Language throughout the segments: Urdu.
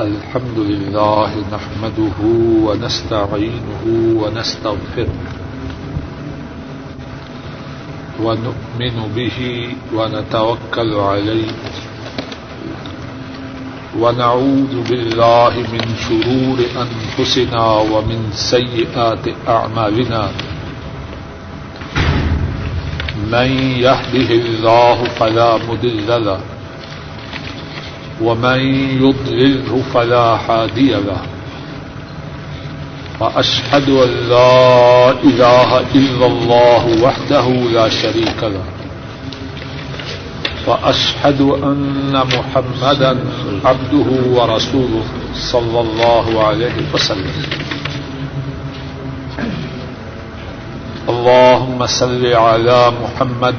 الحمد لله نحمده ونستعينه ونستغفره ونؤمن به ونتوكل عليه ونعوذ بالله من شرور أنفسنا ومن سيئات أعمالنا من يهده الله فلا مدل له ومن يضلله فلا هادي له وأشهد أن لا إله إلا الله وحده لا شريك له وأشهد أن محمدا عبده ورسوله صلى الله عليه وسلم اللهم صل على محمد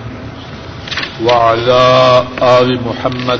وعلى آل محمد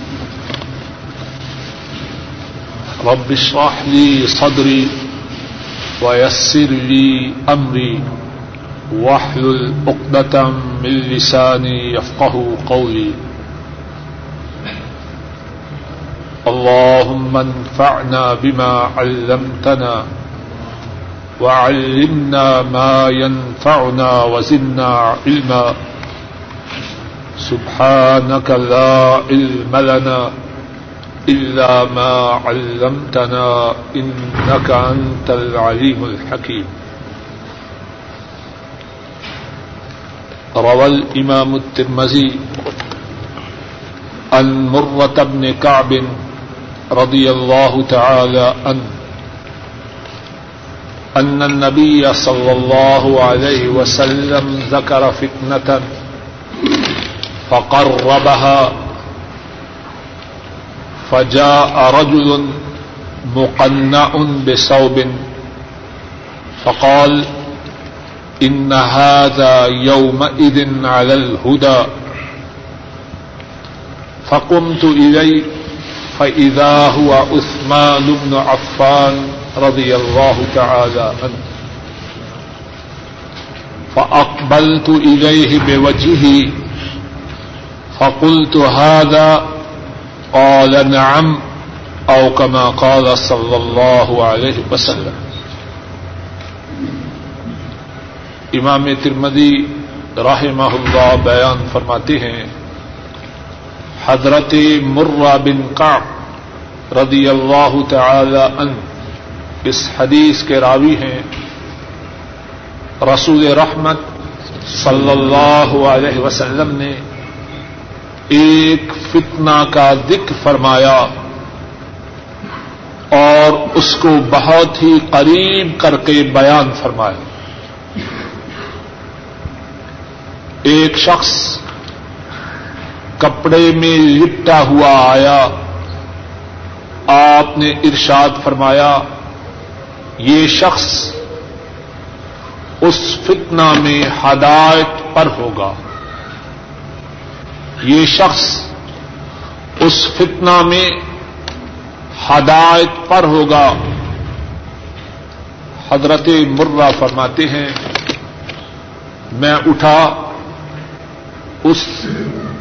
رب اشرح لي صدري ويسر لي أمري واحلل عقدة من لساني يفقه قولي. اللهم انفعنا بما علمتنا وعلمنا ما ينفعنا وزدنا علما. سبحانك لا علم لنا إلا ما علمتنا إنك أنت العليم الحكيم. روى الإمام الترمذي عن مرة بن كعب رضي الله تعالى عنه أن النبي صلى الله عليه وسلم ذكر فتنة فقربها فجاء رجل مقنع بصوب فقال إن هذا يومئذ على الهدى. فقمت إليه فإذا هو عثمان بن عفان رضي الله تعالى عنه. فأقبلت إليه بوجهه فقلت هذا قال نعم او كما قال صلی اللہ علیہ وسلم. امام ترمدی رحمہ اللہ بیان فرماتے ہیں، حضرت مرہ بن کام رضی اللہ تعالی عنہ اس حدیث کے راوی ہیں، رسول رحمت صلی اللہ علیہ وسلم نے ایک فتنہ کا ذکر فرمایا اور اس کو بہت ہی قریب کر کے بیان فرمایا۔ ایک شخص کپڑے میں لپٹا ہوا آیا۔ آپ نے ارشاد فرمایا، یہ شخص اس فتنہ میں ہدایت پر ہوگا۔ یہ شخص اس فتنہ میں ہدایت پر ہوگا۔ حضرت مرہ فرماتے ہیں، میں اٹھا، اس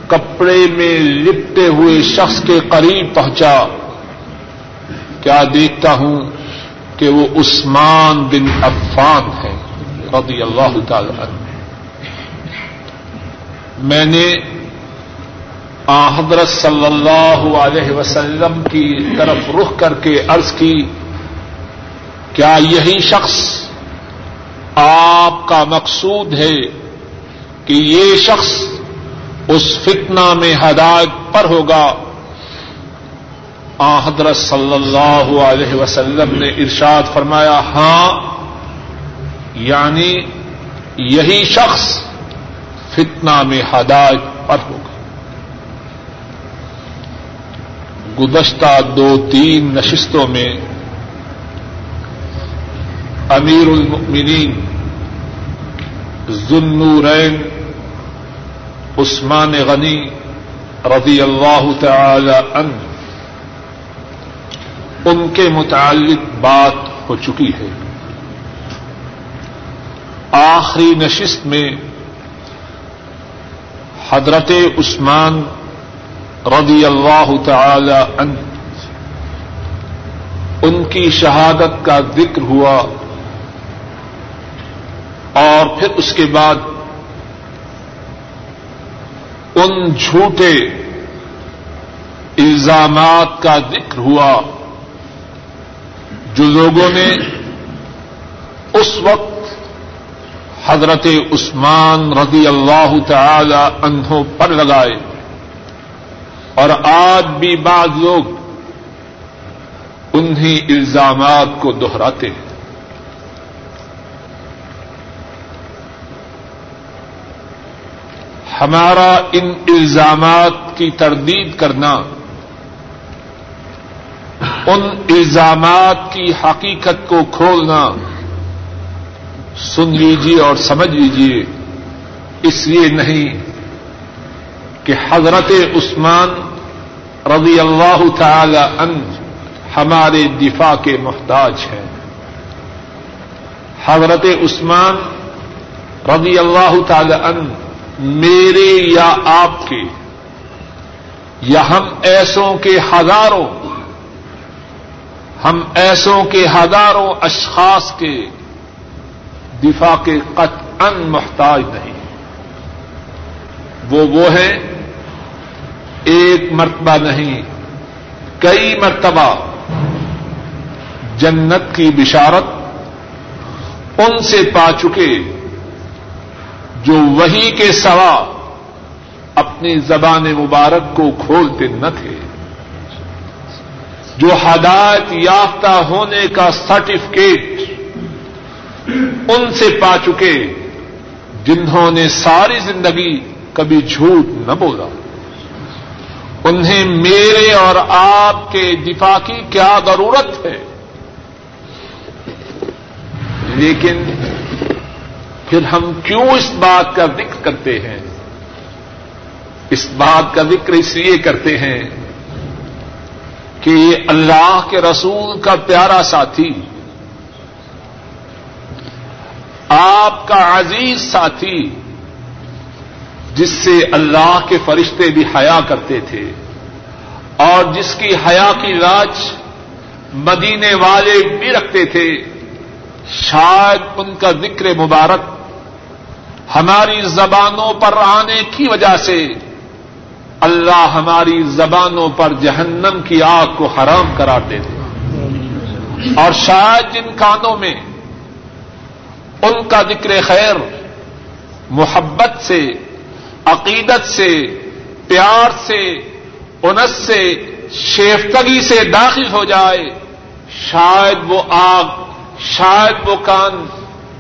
کپڑے میں لپٹے ہوئے شخص کے قریب پہنچا۔ کیا دیکھتا ہوں کہ وہ عثمان بن عفان ہے، رضی اللہ تعالی عنہ۔ میں نے حضرت صلی اللہ علیہ وسلم کی طرف رخ کر کے عرض کی، کیا یہی شخص آپ کا مقصود ہے کہ یہ شخص اس فتنہ میں ہدایت پر ہوگا؟ آ حضرت صلی اللہ علیہ وسلم نے ارشاد فرمایا ہاں یعنی یہی شخص فتنہ میں ہدایت پر ہوگا۔ گزشتہ دو تین نشستوں میں امیر المؤمنین ذنورین عثمان غنی رضی اللہ تعالی ان ان کے متعلق بات ہو چکی ہے۔ آخری نشست میں حضرت عثمان رضی اللہ تعالی ان ان کی شہادت کا ذکر ہوا اور پھر اس کے بعد ان جھوٹے الزامات کا ذکر ہوا جو لوگوں نے اس وقت حضرت عثمان رضی اللہ تعالی انہوں پر لگائے۔ اور آج بھی بعض لوگ انہیں الزامات کو دوہراتے ہیں۔ ہمارا ان الزامات کی تردید کرنا، ان الزامات کی حقیقت کو کھولنا، سن لیجیے اور سمجھ لیجیے اس لیے نہیں کہ حضرت عثمان رضی اللہ تعالی ان ہمارے دفاع کے محتاج ہیں۔ حضرت عثمان رضی اللہ تعالی ان میرے یا آپ کے یا ہم ایسوں کے ہزاروں ہم ایسوں کے ہزاروں اشخاص کے دفاع کے قط ان محتاج نہیں۔ وہ وہ ہیں ایک مرتبہ نہیں، کئی مرتبہ جنت کی بشارت ان سے پا چکے جو وہی کے سوا اپنی زبان مبارک کو کھولتے نہ تھے، جو ہدایت یافتہ ہونے کا سرٹیفکیٹ ان سے پا چکے جنہوں نے ساری زندگی کبھی جھوٹ نہ بولا۔ انہیں میرے اور آپ کے دفاع کی کیا ضرورت ہے؟ لیکن پھر ہم کیوں اس بات کا ذکر کرتے ہیں؟ اس بات کا ذکر اس لیے کرتے ہیں کہ یہ اللہ کے رسول کا پیارا ساتھی، آپ کا عزیز ساتھی جس سے اللہ کے فرشتے بھی حیا کرتے تھے اور جس کی حیا کی راج مدینے والے بھی رکھتے تھے، شاید ان کا ذکر مبارک ہماری زبانوں پر آنے کی وجہ سے اللہ ہماری زبانوں پر جہنم کی آگ کو حرام قرار دے دے اور شاید جن کانوں میں ان کا ذکر خیر، محبت سے عقیدت سے، پیار سے، انس سے، شیفتگی سے داخل ہو جائے، شاید وہ آگ، شاید وہ کان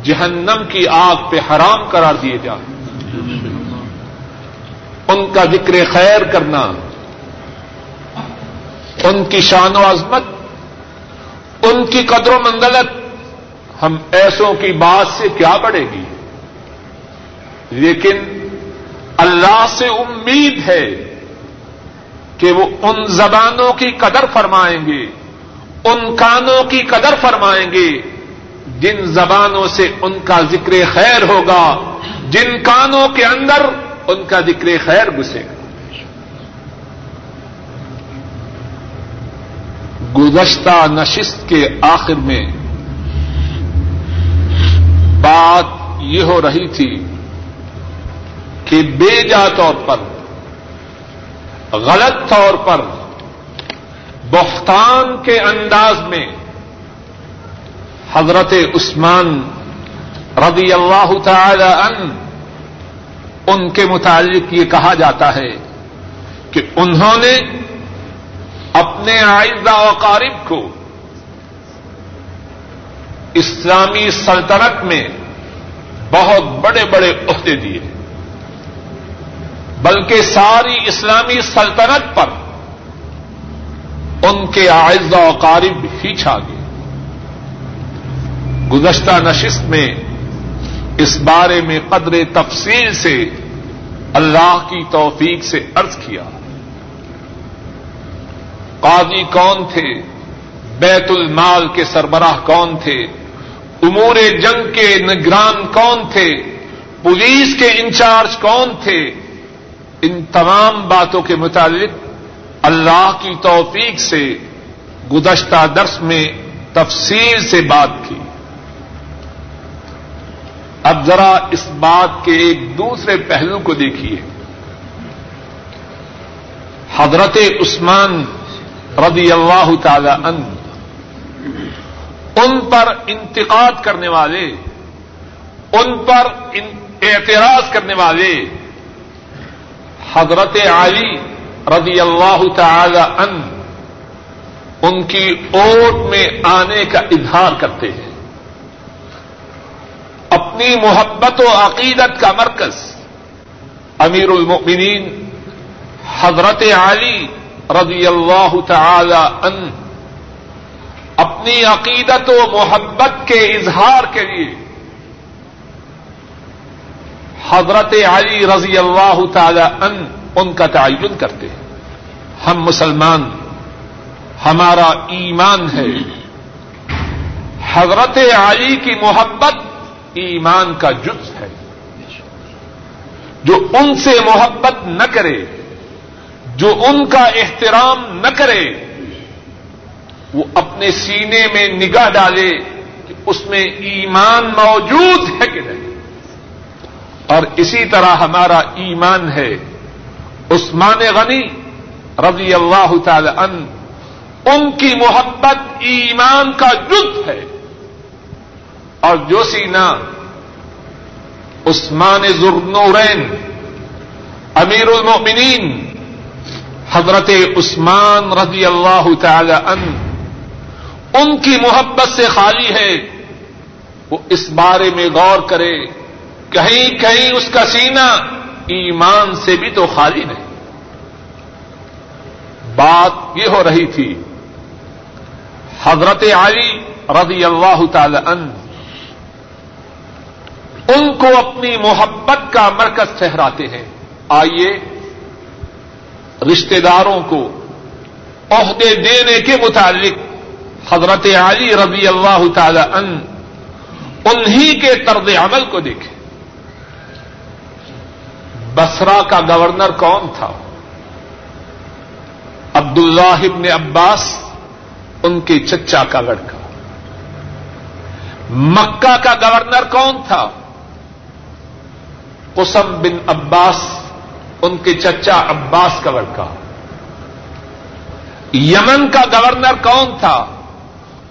جہنم کی آگ پہ حرام قرار دیے جائیں ان کا ذکر خیر کرنا، ان کی شان و عظمت، ان کی قدر و منگلت ہم ایسوں کی بات سے کیا بڑھے گی؟ لیکن اللہ سے امید ہے کہ وہ ان زبانوں کی قدر فرمائیں گے، ان کانوں کی قدر فرمائیں گے۔ جن زبانوں سے ان کا ذکر خیر ہوگا، جن کانوں کے اندر ان کا ذکر خیر گھسے گا۔ گزشتہ نشست کے آخر میں بات یہ ہو رہی تھی کہ بے جا طور پر، غلط طور پر بختان کے انداز میں حضرت عثمان رضی اللہ تعالی ان ان کے متعلق یہ کہا جاتا ہے کہ انہوں نے اپنے آئندہ وقارب کو اسلامی سلطنت میں بہت بڑے بڑے عہدے دیے۔ بلکہ ساری اسلامی سلطنت پر ان کے اعزا و قارب ہی چھا گئے۔ گزشتہ نشست میں اس بارے میں قدر تفصیل سے اللہ کی توفیق سے ارض کیا۔ قاضی کون تھے؟ بیت المال کے سربراہ کون تھے؟ امور جنگ کے نگران کون تھے؟ پولیس کے انچارج کون تھے؟ ان تمام باتوں کے متعلق اللہ کی توفیق سے گزشتہ درس میں تفصیل سے بات کی۔ اب ذرا اس بات کے ایک دوسرے پہلو کو دیکھیے۔ حضرت عثمان رضی اللہ تعالی عنہ ان پر انتقاد کرنے والے، ان پر اعتراض کرنے والے حضرت علی رضی اللہ تعالی عنہ ان کی اوٹ میں آنے کا اظہار کرتے ہیں۔ اپنی محبت و عقیدت کا مرکز امیر المؤمنین حضرت علی رضی اللہ تعالی عنہ اپنی عقیدت و محبت کے اظہار کے لیے حضرت علی رضی اللہ تعالی عنہ ان کا تعین کرتے ہیں۔ ہم مسلمان، ہمارا ایمان ہے۔ حضرت علی کی محبت ایمان کا جز ہے۔ جو ان سے محبت نہ کرے، جو ان کا احترام نہ کرے، وہ اپنے سینے میں نگاہ ڈالے کہ اس میں ایمان موجود ہے کہ نہیں۔ اور اسی طرح ہمارا ایمان ہے عثمان غنی رضی اللہ تعالی عنہ، ان کی محبت ایمان کا جز ہے۔ اور جو سینا، عثمان ذرنورین امیر المؤمنین، حضرت عثمان رضی اللہ تعالی عنہ، ان کی محبت سے خالی ہے، وہ اس بارے میں غور کرے۔ کہیں کہیں اس کا سینہ ایمان سے بھی تو خالی نہیں۔ بات یہ ہو رہی تھی، حضرت علی رضی اللہ تعالی عنہ، ان کو اپنی محبت کا مرکز ٹھہراتے ہیں۔ آئیے رشتے داروں کو عہدے دینے کے متعلق حضرت علی رضی اللہ تعالی ان انہی کے طرز عمل کو دیکھیں۔ بسرا کا گورنر کون تھا؟ عبد اللہ ابن عباس، ان کے چچا کا لڑکا۔ مکہ کا گورنر کون تھا؟ قسم بن عباس، ان کے چچا عباس کا لڑکا۔ یمن کا گورنر کون تھا؟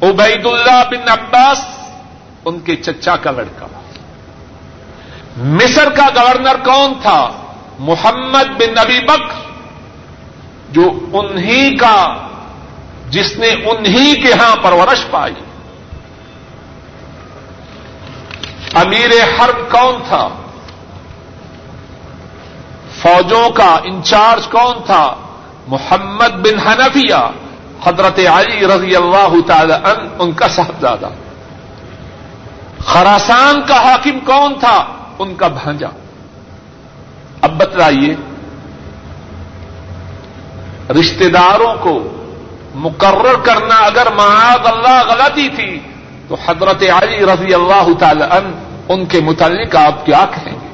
عبید اللہ بن عباس، ان کے چچا کا لڑکا۔ مصر کا گورنر کون تھا؟ محمد بن نبی بکر، جو انہی کا، جس نے انہی کے ہاں پرورش پائی۔ امیر حرب کون تھا؟ فوجوں کا انچارج کون تھا؟ محمد بن حنفیہ، حضرت علی رضی اللہ تعالی عنہ، ان کا صاحبزادہ۔ خراسان کا حاکم کون تھا؟ ان کا بھانجا۔ اب بتلائیے رشتے داروں کو مقرر کرنا اگر معاذ اللہ غلطی تھی، تو حضرت علی رضی اللہ تعالی عنہ، ان کے متعلق آپ کیا کہیں گے؟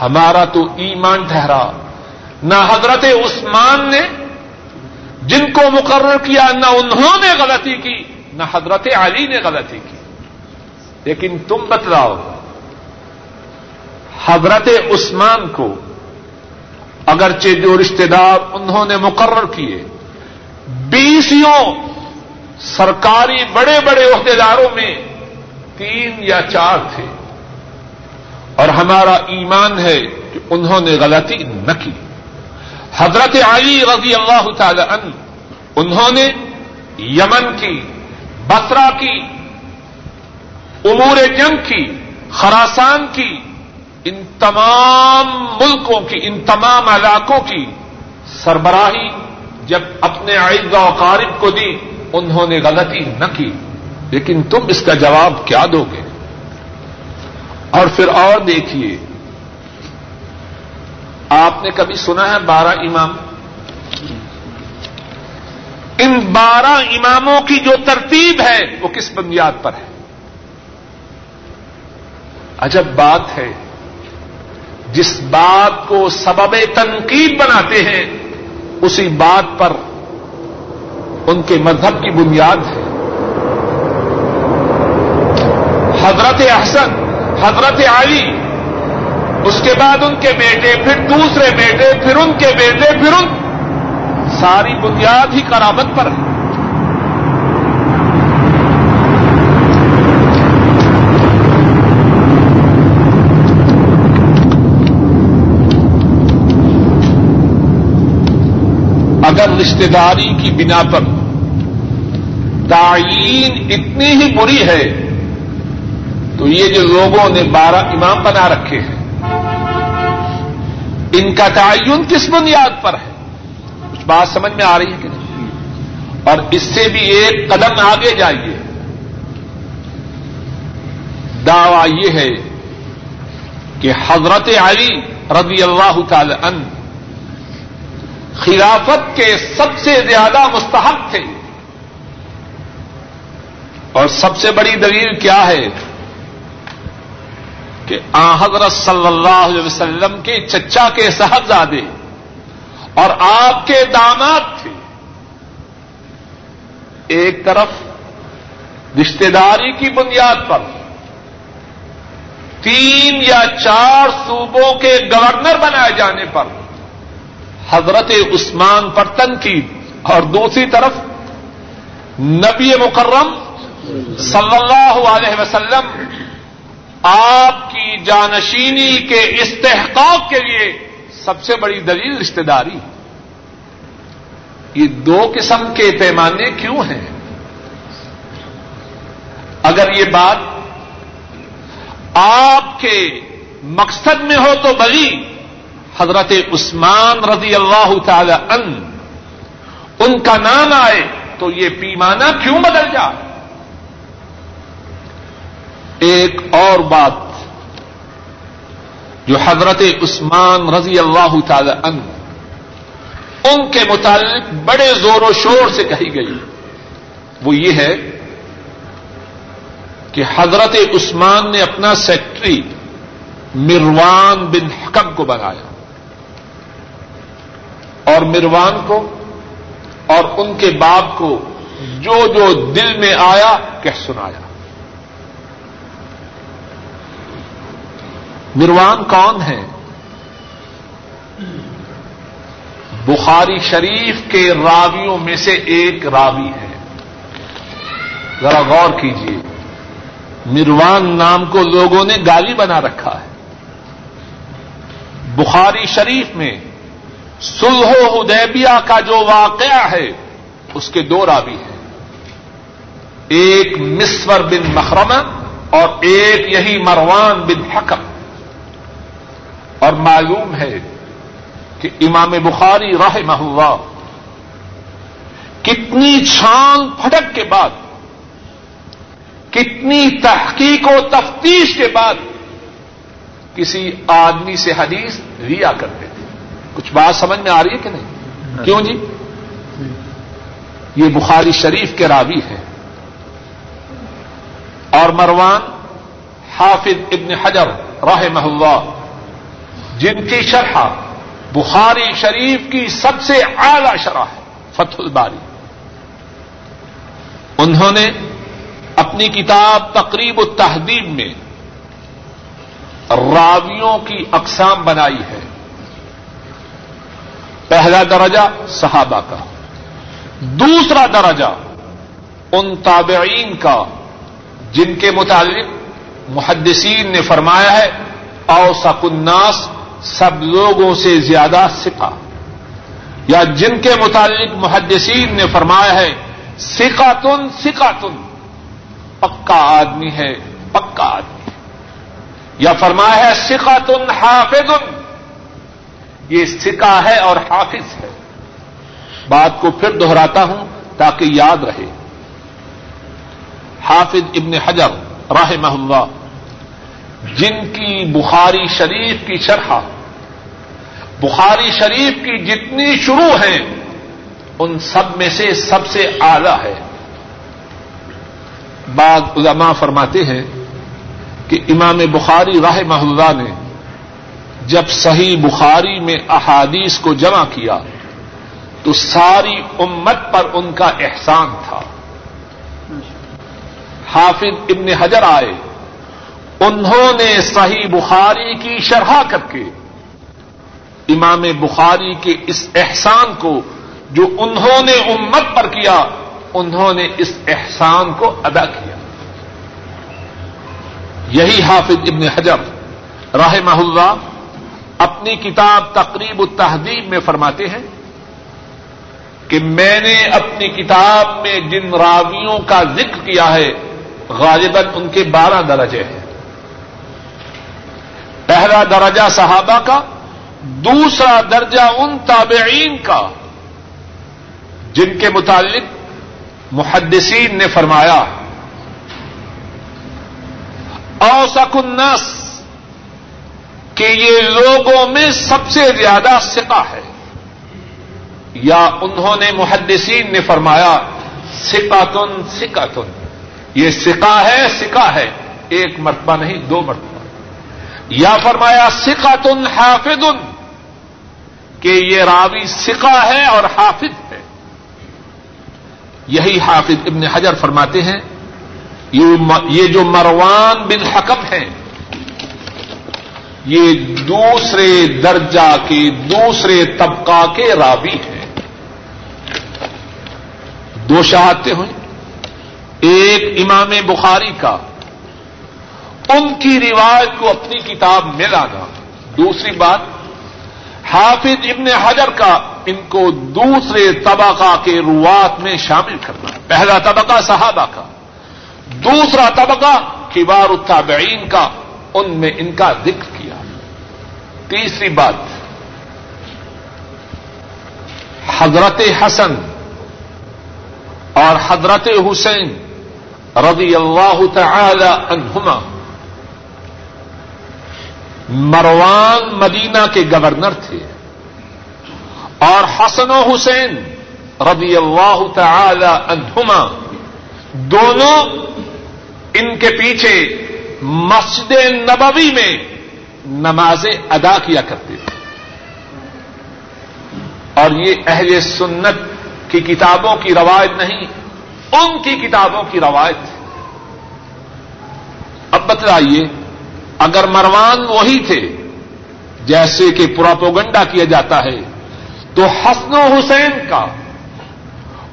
ہمارا تو ایمان ٹھہرا۔ نہ حضرت عثمان نے جن کو مقرر کیا، نہ انہوں نے غلطی کی، نہ حضرت علی نے غلطی کی۔ لیکن تم بتلاؤ حضرت عثمان کو اگرچہ جو رشتے دار انہوں نے مقرر کیے بیسوں سرکاری بڑے بڑے عہدیداروں میں تین یا چار تھے۔ اور ہمارا ایمان ہے کہ انہوں نے غلطی نہ کی۔ حضرت علی رضی اللہ تعالی عنہ، انہوں نے یمن کی بسرا کی، امور جنگ کی، خراسان کی ان تمام ملکوں کی، ان تمام علاقوں کی سربراہی جب اپنے عید و قارب کو دی، انہوں نے غلطی نہ کی۔ لیکن تم اس کا جواب کیا دو گے؟ اور پھر اور دیکھیے۔ آپ نے کبھی سنا ہے بارہ امام؟ ان بارہ اماموں کی جو ترتیب ہے، وہ کس بنیاد پر ہے؟ عجب بات ہے۔ جس بات کو سبب تنقید بناتے ہیں، اسی بات پر ان کے مذہب کی بنیاد ہے۔ حضرت احسن، حضرت علی، اس کے بعد ان کے بیٹے، پھر دوسرے بیٹے، پھر ان کے بیٹے، پھر ان، ساری بنیاد ہی کرامت پر ہے۔ اگر رشتے داری کی بنا پر۔ تعین اتنی ہی بری ہے۔ تو یہ جو لوگوں نے بارہ امام بنا رکھے ہیں، ان کا تعین کس بنیاد پر ہے؟ کچھ بات سمجھ میں آ رہی ہے کہ نہیں؟ اور اس سے بھی ایک قدم آگے جائیے۔ دعوی یہ ہے کہ حضرت علی رضی اللہ تعالی عنہ خلافت کے سب سے زیادہ مستحق تھے۔ اور سب سے بڑی دلیل کیا ہے کہ آ حضرت صلی اللہ علیہ وسلم کے چچا کے صاحبزادے اور آپ کے داماد تھے۔ ایک طرف رشتے داری کی بنیاد پر تین یا چار صوبوں کے گورنر بنائے جانے پر حضرت عثمان پر تنقید اور دوسری طرف نبی مکرم صلی اللہ علیہ وسلم آپ کی جانشینی کے استحقاق کے لیے سب سے بڑی دلیل رشتے داری یہ دو قسم کے پیمانے کیوں ہیں؟ اگر یہ بات آپ کے مقصد میں ہو تو بلی حضرت عثمان رضی اللہ تعالی ان ان کا نام آئے تو یہ پیمانہ کیوں بدل جائے ایک اور بات جو حضرت عثمان رضی اللہ تعالی ان ان کے متعلق بڑے زور و شور سے کہی گئی۔ وہ یہ ہے کہ حضرت عثمان نے اپنا سیکٹری مروان بن حکم کو بنایا۔ اور مروان کو اور ان کے باپ کو جو جو دل میں آیا کہہ سنایا۔ مروان کون ہے بخاری شریف کے راویوں میں سے ایک راوی ہے۔ ذرا غور کیجیے مروان نام کو لوگوں نے گالی بنا رکھا ہے۔ بخاری شریف میں سلح حدیبیہ کا جو واقعہ ہے، اس کے دو راوی ہیں۔ ایک مسور بن مخرمہ اور ایک یہی مروان بن حکم۔ اور معلوم ہے کہ امام بخاری راہ اللہ کتنی چھان پھٹک کے بعد، کتنی تحقیق و تفتیش کے بعد کسی آدمی سے حدیث لیا کرتے۔ تھے کچھ بات سمجھ میں آ رہی ہے کہ نہیں؟ کیوں جی؟ یہ بخاری شریف کے راوی ہے اور مروان حافظ ابن حجر راہ اللہ، جن کی شرح بخاری شریف کی سب سے اعلی شرح ہے، فتح الباری۔ انہوں نے اپنی کتاب تقریب التحدیب میں راویوں کی اقسام بنائی ہے۔ پہلا درجہ صحابہ کا۔ دوسرا درجہ ان تابعین کا جن کے متعلق محدثین نے فرمایا ہے اوسق الناس، سب لوگوں سے زیادہ سکھا یا جن کے متعلق محدثین نے فرمایا ہے سکھا تن تن پکا آدمی ہے، پکا آدمی۔ یا فرمایا ہے سکھا تن حافظ یہ سکھا ہے اور حافظ ہے۔ بات کو پھر دوہراتا ہوں تاکہ یاد رہے۔ حافظ ابن حجر راہ اللہ، جن کی بخاری شریف کی شرح، بخاری شریف کی جتنی شروع ہیں، ان سب میں سے سب سے اعلی ہے۔ بعض علماء فرماتے ہیں کہ امام بخاری راہ اللہ نے جب صحیح بخاری میں احادیث کو جمع کیا تو ساری امت پر ان کا احسان تھا۔ حافظ ابن حجر آئے۔ انہوں نے صحیح بخاری کی شرح کر کے امام بخاری کے اس احسان کو جو انہوں نے امت پر کیا، انہوں نے اس احسان کو ادا کیا۔ یہی حافظ ابن حجر راہ اللہ اپنی کتاب تقریب التحدیب میں فرماتے ہیں کہ میں نے اپنی کتاب میں جن راویوں کا ذکر کیا ہے، غالباً ان کے بارہ درجے ہیں۔ پہلا درجہ صحابہ کا، دوسرا درجہ ان تابعین کا، جن کے متعلق محدثین نے فرمایا۔ اوسک النس کہ یہ لوگوں میں سب سے زیادہ سکا ہے۔ یا انہوں نے محدثین نے فرمایا سکاتن سکاتن یہ سکا ہے سکا ہے۔ ایک مرتبہ نہیں، دو مرتبہ۔ یا فرمایا سکاتن حافظ کہ یہ راوی سکا ہے اور حافظ ہے۔ یہی حافظ ابن حجر فرماتے ہیں یہ جو مروان بن حکم ہیں یہ دوسرے درجہ کے دوسرے طبقہ کے راوی ہیں۔ دو شہادتیں ہوئی ایک امام بخاری کا۔ ان کی روایت کو اپنی کتاب میں لانا۔ دوسری بات، حافظ ابن حجر کا ان کو دوسرے طبقہ کے روات میں شامل کرنا۔ پہلا طبقہ صحابہ کا۔ دوسرا طبقہ کبار التابعین کا۔ ان میں ان کا ذکر۔ تیسری بات حضرت حسن اور حضرت حسین رضی اللہ تعالی عنہما مروان مدینہ کے گورنر تھے اور حسن و حسین رضی اللہ تعالی عنہما دونوں ان کے پیچھے مسجد نبوی میں نمازیں ادا کیا کرتے تھے۔ اور یہ اہل سنت کی کتابوں کی روایت نہیں، ان کی کتابوں کی روایت اب بتلائیے، اگر مروان وہی تھے، جیسے کہ پراپوگنڈا کیا جاتا ہے، تو حسن و حسین کا،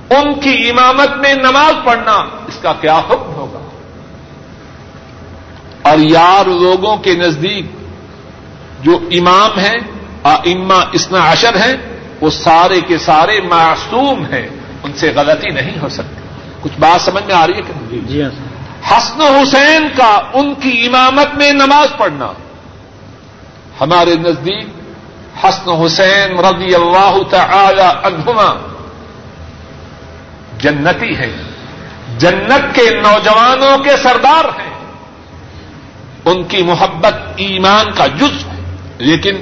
ان کی امامت میں نماز پڑھنا اس کا کیا حکم ہوگا؟ اور یار لوگوں کے نزدیک جو امام ہیں اما اسنا عشر ہیں وہ سارے کے سارے معصوم ہیں ان سے غلطی نہیں ہو سکتی۔ کچھ بات سمجھ میں آ رہی ہے کہ جی ہاں حسن حسین کا ان کی امامت میں نماز پڑھنا۔ ہمارے نزدیک حسن حسین رضی اللہ تعالی عنہما جنتی ہیں۔ جنت کے نوجوانوں کے سردار ہیں۔ ان کی محبت ایمان کا جز لیکن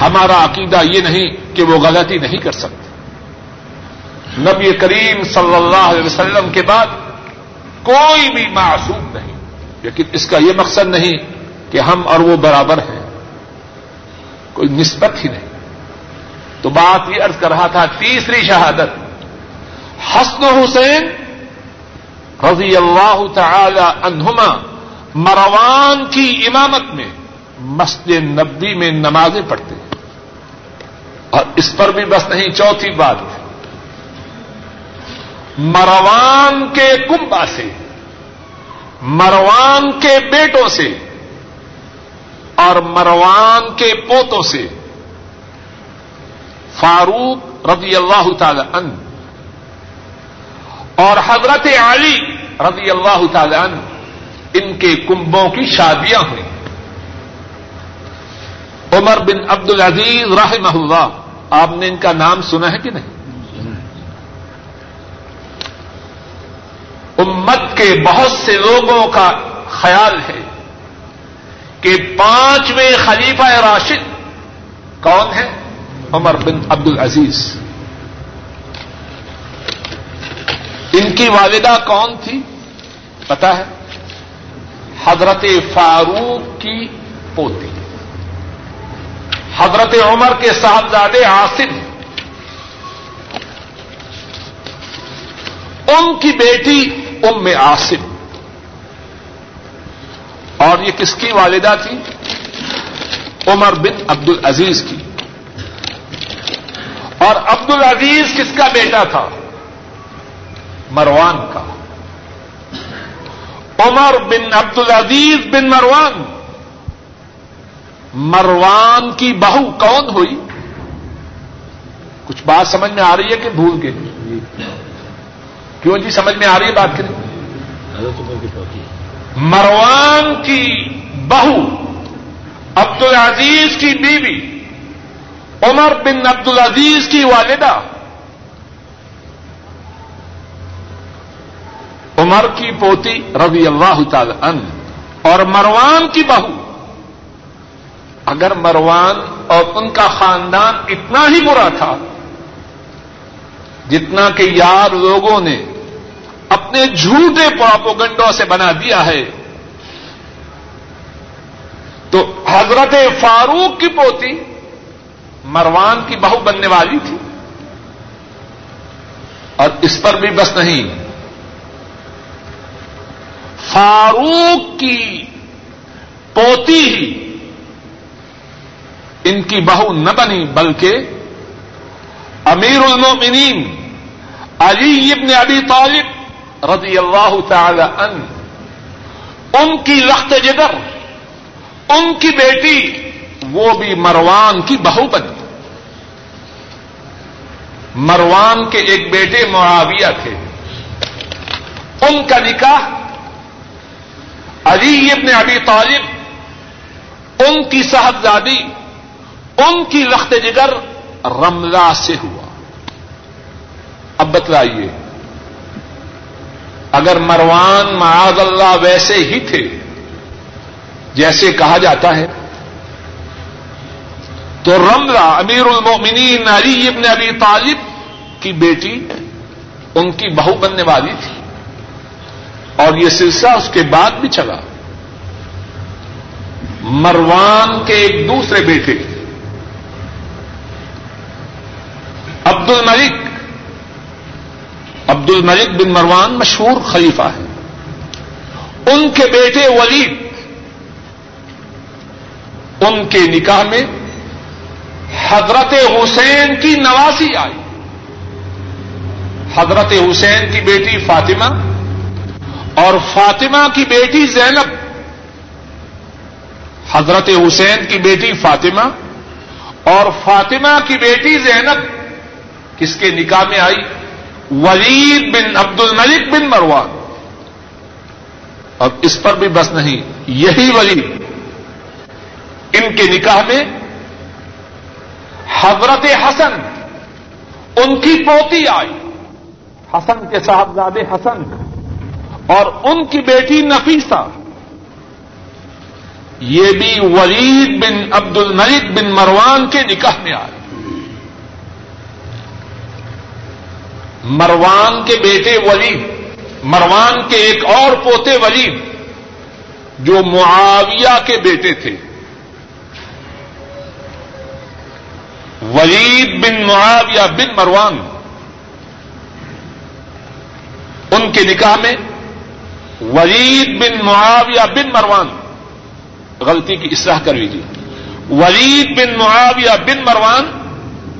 ہمارا عقیدہ یہ نہیں کہ وہ غلطی نہیں کر سکتے۔ نبی کریم صلی اللہ علیہ وسلم کے بعد کوئی بھی معصوم نہیں۔ لیکن اس کا یہ مقصد نہیں کہ ہم اور وہ برابر ہیں۔ کوئی نسبت ہی نہیں۔ تو بات یہ ارض کر رہا تھا، تیسری شہادت۔ حسن حسین رضی اللہ تعالی عنہما مروان کی امامت میں مسجد نبی میں نمازیں پڑھتے اور اس پر بھی بس نہیں، چوتھی بات۔ مروان کے کنبا سے، مروان کے بیٹوں سے اور مروان کے پوتوں سے فاروق رضی اللہ تعالی عنہ اور حضرت علی رضی اللہ تعالی عنہ، ان کے کنبوں کی شادیاں ہوئی عمر بن عبد العزیز رحمہ اللہ آپ نے ان کا نام سنا ہے کہ نہیں؟ امت کے بہت سے لوگوں کا خیال ہے کہ پانچویں خلیفہ راشد کون ہے؟ عمر بن عبد العزیز ان کی والدہ کون تھی؟ پتا ہے؟ حضرت فاروق کی پوتی۔ حضرت عمر کے صاحبزادے آصف ان کی بیٹی ام آصف اور یہ کس کی والدہ تھی؟ عمر بن عبد العزیز کی۔ اور عبد العزیز کس کا بیٹا تھا؟ مروان کا۔ عمر بن عبد العزیز بن مروان۔ مروان کی بہو کون ہوئی؟ کچھ بات سمجھ میں آ رہی ہے کہ بھول گئے؟ کیوں جی سمجھ میں آ رہی ہے بات کریں؟ مروان کی بہو عبد العزیز کی بیوی، عمر بن عبد العزیز کی والدہ۔ عمر کی پوتی رضی اللہ تعالی ان اور مروان کی بہو۔ اگر مروان اور ان کا خاندان اتنا ہی برا تھا، جتنا کہ یار لوگوں نے اپنے جھوٹے پاپوگنڈوں سے بنا دیا ہے، تو حضرت فاروق کی پوتی مروان کی بہو بننے والی تھی۔ اور اس پر بھی بس نہیں۔ فاروق کی پوتی ہی ان کی بہو نہ بنی، بلکہ امیر المومنین علی ابن ابی طالب رضی اللہ تعالی ان ان کی لخت جگر، ان کی بیٹی، وہ بھی مروان کی بہو بنی۔ مروان کے ایک بیٹے معاویہ تھے۔ ان کا نکاح علی ابن ابی طالب، ان کی صاحبزادی ان کی لخت جگر رملہ سے ہوا۔ اب بتلائیے، اگر مروان معاذ اللہ ویسے ہی تھے، جیسے کہا جاتا ہے، تو رملہ امیر المومنین علی ابن ابی طالب کی بیٹی، ان کی بہو بننے والی تھی۔ اور یہ سلسلہ اس کے بعد بھی چلا۔ مروان کے ایک دوسرے بیٹے عبد الملک عبد الملک بن مروان مشہور خلیفہ ہے ان کے بیٹے ولید ان کے نکاح میں حضرت حسین کی نواسی آئی۔ حضرت حسین کی بیٹی فاطمہ اور فاطمہ کی بیٹی زینب۔ حضرت حسین کی بیٹی فاطمہ اور فاطمہ کی بیٹی زینب۔ کس کے نکاح میں آئی؟ ولید بن عبد الملک بن مروان۔ اور اس پر بھی بس نہیں، یہی ولید۔ ان کے نکاح میں حضرت حسن، ان کی پوتی آئی۔ حسن کے صاحبزادے حسن۔ اور ان کی بیٹی نفیسہ۔ یہ بھی ولید بن عبد الملک بن مروان کے نکاح میں آئے مروان کے بیٹے ولید مروان کے ایک اور پوتے ولید جو معاویہ کے بیٹے تھے۔ ولید بن معاویہ بن مروان، ان کے نکاح میں ولید بن معاویہ بن مروان۔ غلطی کی اصلاح کر لیجیے ولید بن معاویہ بن مروان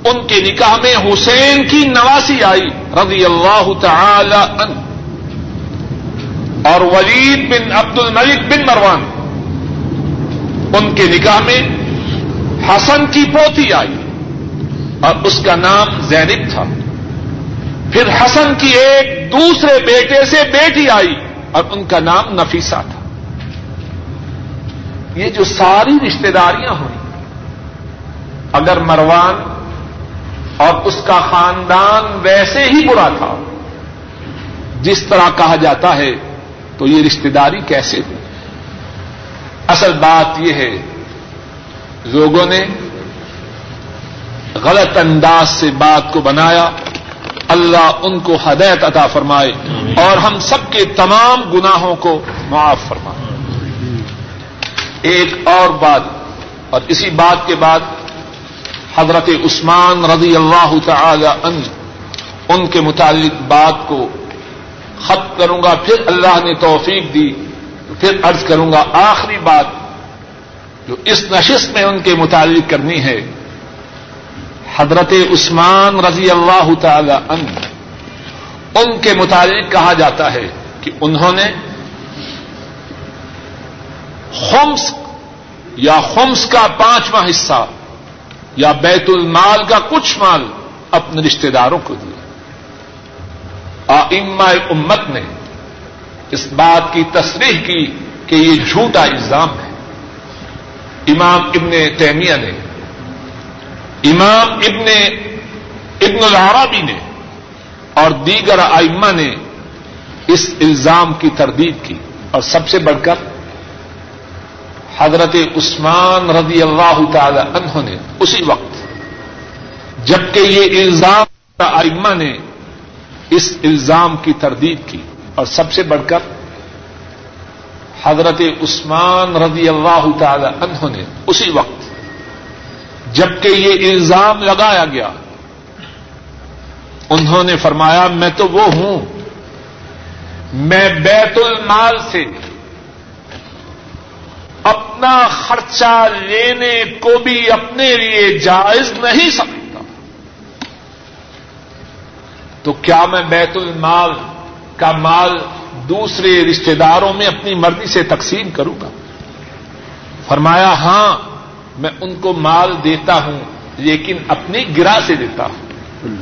ان کے نکاح میں حسین کی نواسی آئی، رضی اللہ تعالی ان اور ولید بن عبد الملک بن مروان، ان کے نکاح میں حسن کی پوتی آئی۔ اور اس کا نام زینب تھا۔ پھر حسن کی ایک دوسرے بیٹے سے بیٹی آئی، اور ان کا نام نفیسہ تھا۔ یہ جو ساری رشتے داریاں ہوئی، اگر مروان اور اس کا خاندان ویسے ہی برا تھا۔ جس طرح کہا جاتا ہے، تو یہ رشتے داری کیسے ہوئی؟ اصل بات یہ ہے، لوگوں نے غلط انداز سے بات کو بنایا۔ اللہ ان کو ہدایت عطا فرمائے اور ہم سب کے تمام گناہوں کو معاف فرمائے۔ ایک اور بات، اور اسی بات کے بعد حضرت عثمان رضی اللہ تعالی ان ان کے متعلق بات کو ختم کروں گا، پھر اللہ نے توفیق دی، پھر عرض کروں گا، آخری بات جو اس نشست میں ان کے متعلق کرنی ہے، حضرت عثمان رضی اللہ تعالی ان ان کے متعلق کہا جاتا ہے کہ انہوں نے خمس یا خمس کا پانچواں حصہ یا بیت المال کا کچھ مال اپنے رشتے داروں کو دیا۔ آئمہ امت نے اس بات کی تصریح کی کہ یہ جھوٹا الزام ہے۔ امام ابن تیمیہ نے، امام ابن ابن العرابی نے اور دیگر آئمہ نے اس الزام کی تردید کی۔ اور سب سے بڑھ کر حضرت عثمان رضی اللہ تعالی عنہ نے اسی وقت جبکہ یہ الزام آئمہ نے اس الزام کی تردید کی اور سب سے بڑھ کر حضرت عثمان رضی اللہ تعالی عنہ نے اسی وقت جبکہ یہ الزام لگایا گیا، انہوں نے فرمایا، میں تو وہ ہوں، میں بیت المال سے اپنا خرچہ لینے کو بھی اپنے لیے جائز نہیں سمجھتا۔ تو کیا میں بیت المال کا مال دوسرے رشتے داروں میں اپنی مرضی سے تقسیم کروں گا؟ فرمایا ہاں میں ان کو مال دیتا ہوں، لیکن اپنی گرا سے دیتا ہوں۔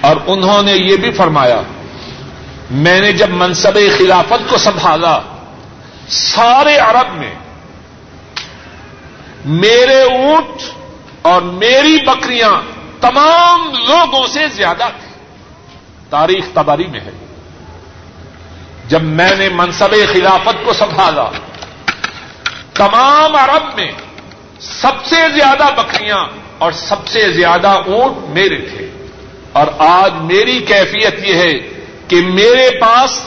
اور انہوں نے یہ بھی فرمایا، میں نے جب منصب خلافت کو سنبھالا، سارے عرب میں میرے اونٹ اور میری بکریاں تمام لوگوں سے زیادہ تھیں۔ تاریخ تباری میں ہے۔ جب میں نے منصب خلافت کو سنبھالا، تمام عرب میں سب سے زیادہ بکریاں اور سب سے زیادہ اونٹ میرے تھے۔ اور آج میری کیفیت یہ ہے کہ میرے پاس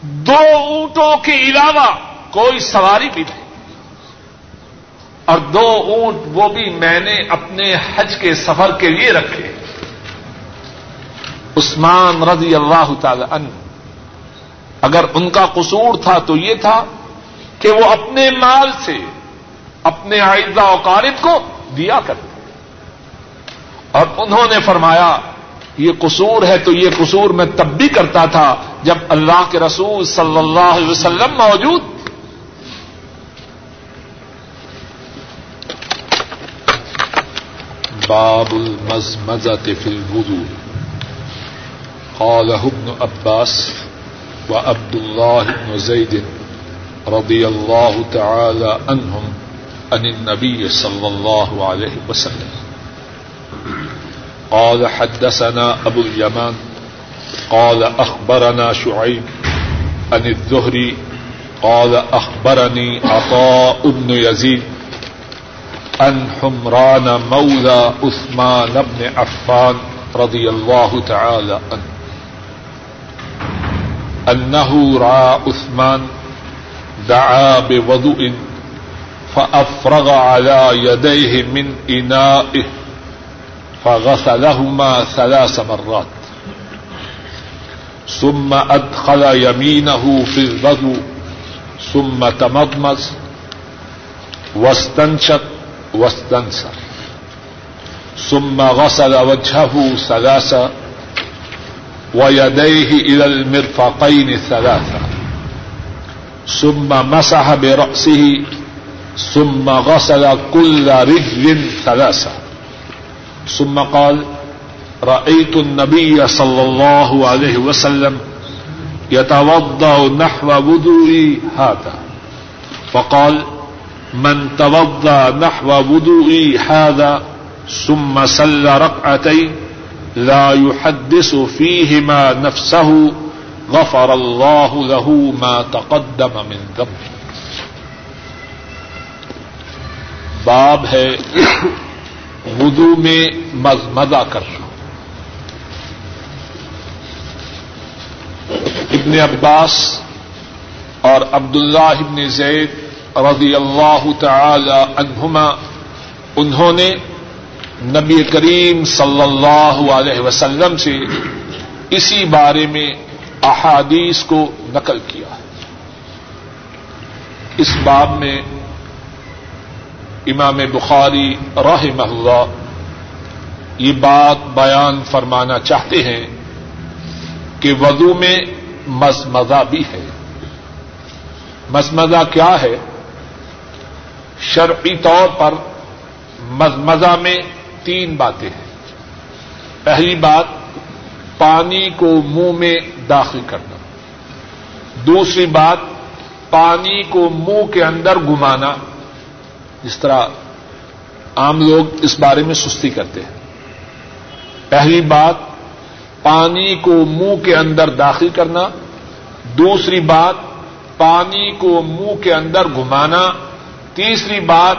دو اونٹوں کے علاوہ کوئی سواری بھی نہیں۔ اور دو اونٹ وہ بھی میں نے اپنے حج کے سفر کے لیے رکھے۔ عثمان رضی اللہ تعالی عنہ۔ اگر ان کا قصور تھا تو یہ تھا کہ وہ اپنے مال سے اپنے آئزہ اوقارب کو دیا کرتے اور انہوں نے فرمایا، یہ قصور ہے تو یہ قصور میں تب بھی کرتا تھا جب اللہ کے رسول صلی اللہ علیہ وسلم موجود باب المزمزة في الوضوء. قاله ابن عباس وعبد الله بن زيد رضي الله تعالى عنهم عن النبي صلى الله عليه وسلم. قال حدثنا أبو اليمان، قال أخبرنا شعيب عن الزهري، قال أخبرني عطاء بن يزيد عن حمران مولى عثمان بن عفان رضي الله تعالى عنه أنه رأى عثمان دعا بوضوء فأفرغ على يديه من إنائه فغسلهما ثلاث مرات۔ ثم أدخل يمينه في الوضوء، ثم تمضمز واستنشق واستنسر ثم غسل وجهه ثلاثا ويديه إلى المرفقين ثلاثا۔ ثم مسح برأسه، ثم غسل كل رجل ثلاثة ثم قال رأيت النبي صلى الله عليه وسلم يتوضأ نحو وضوئي هذا۔ فقال من توضأ نحو وضوئي هذا ثم سل ركعتين لا يحدث فيهما نفسه غفر اللہ له ما تقدم من ذنبه باب ہے وضو میں مزمزہ کرنا ابن عباس اور عبداللہ ابن زید رضی اللہ تعالی عنہما، انہوں نے نبی کریم صلی اللہ علیہ وسلم سے اسی بارے میں احادیث کو نقل کیا۔ اس باب میں امام بخاری راہ اللہ یہ بات بیان فرمانا چاہتے ہیں کہ وضو میں مزمزہ بھی ہے۔ مزمزہ کیا ہے؟ شرعی طور پر مزمزہ میں تین باتیں ہیں۔ پہلی بات، پانی کو منہ میں داخل کرنا۔ دوسری بات، پانی کو منہ کے اندر گمانا جس طرح عام لوگ اس بارے میں سستی کرتے ہیں۔ پہلی بات، پانی کو منہ کے اندر داخل کرنا۔ دوسری بات، پانی کو منہ کے اندر گھمانا۔ تیسری بات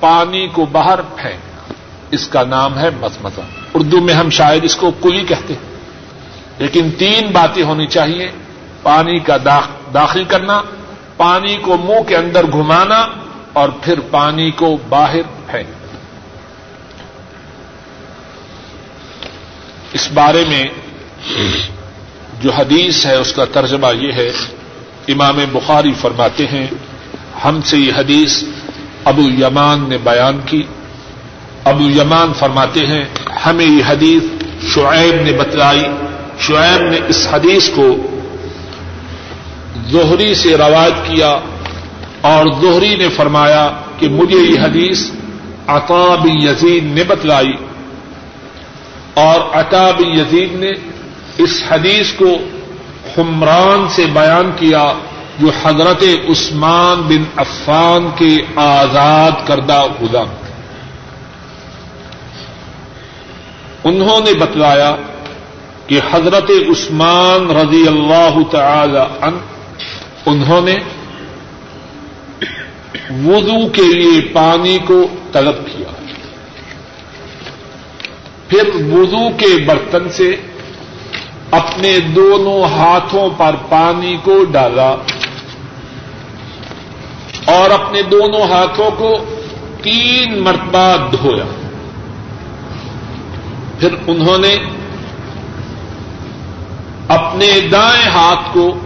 پانی کو باہر پھینکنا، اس کا نام ہے مزمزہ اردو میں ہم شاید اس کو کلی کہتے ہیں۔ لیکن تین باتیں ہونی چاہیے، پانی کا داخل کرنا، پانی کو منہ کے اندر گھمانا اور پھر پانی کو باہر پھینکنا۔ اس بارے میں جو حدیث ہے، اس کا ترجمہ یہ ہے، امام بخاری فرماتے ہیں ہم سے یہ حدیث ابو یمان نے بیان کی۔ ابو یمان فرماتے ہیں، ہمیں یہ حدیث شعیب نے بتلائی۔ شعیب نے اس حدیث کو زہری سے روایت کیا اور زہری نے فرمایا کہ مجھے یہ حدیث عطاب یزید نے بتلائی۔ اور عطاب یزید نے اس حدیث کو حمران سے بیان کیا۔ جو حضرت عثمان بن عفان کے آزاد کردہ غلام انہوں نے بتلایا کہ حضرت عثمان رضی اللہ تعالی عنہ، انہوں نے وضو کے لیے پانی کو طلب کیا۔ پھر وضو کے برتن سے اپنے دونوں ہاتھوں پر پانی کو ڈالا۔ اور اپنے دونوں ہاتھوں کو تین مرتبہ دھویا۔ پھر انہوں نے اپنے دائیں ہاتھ کو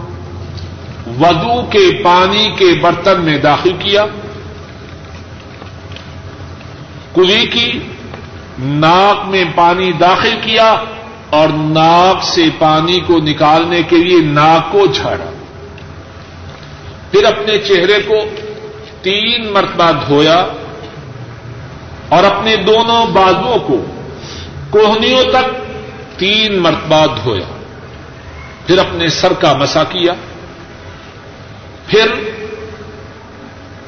ودو کے پانی کے برتن میں داخل کیا۔ کلی کی ناک میں پانی داخل کیا اور ناک سے پانی کو نکالنے کے لیے ناک کو جھاڑا۔ پھر اپنے چہرے کو تین مرتبہ دھویا اور اپنے دونوں بازوؤں کو کوہنیوں تک تین مرتبہ دھویا، پھر اپنے سر کا مسا کیا، پھر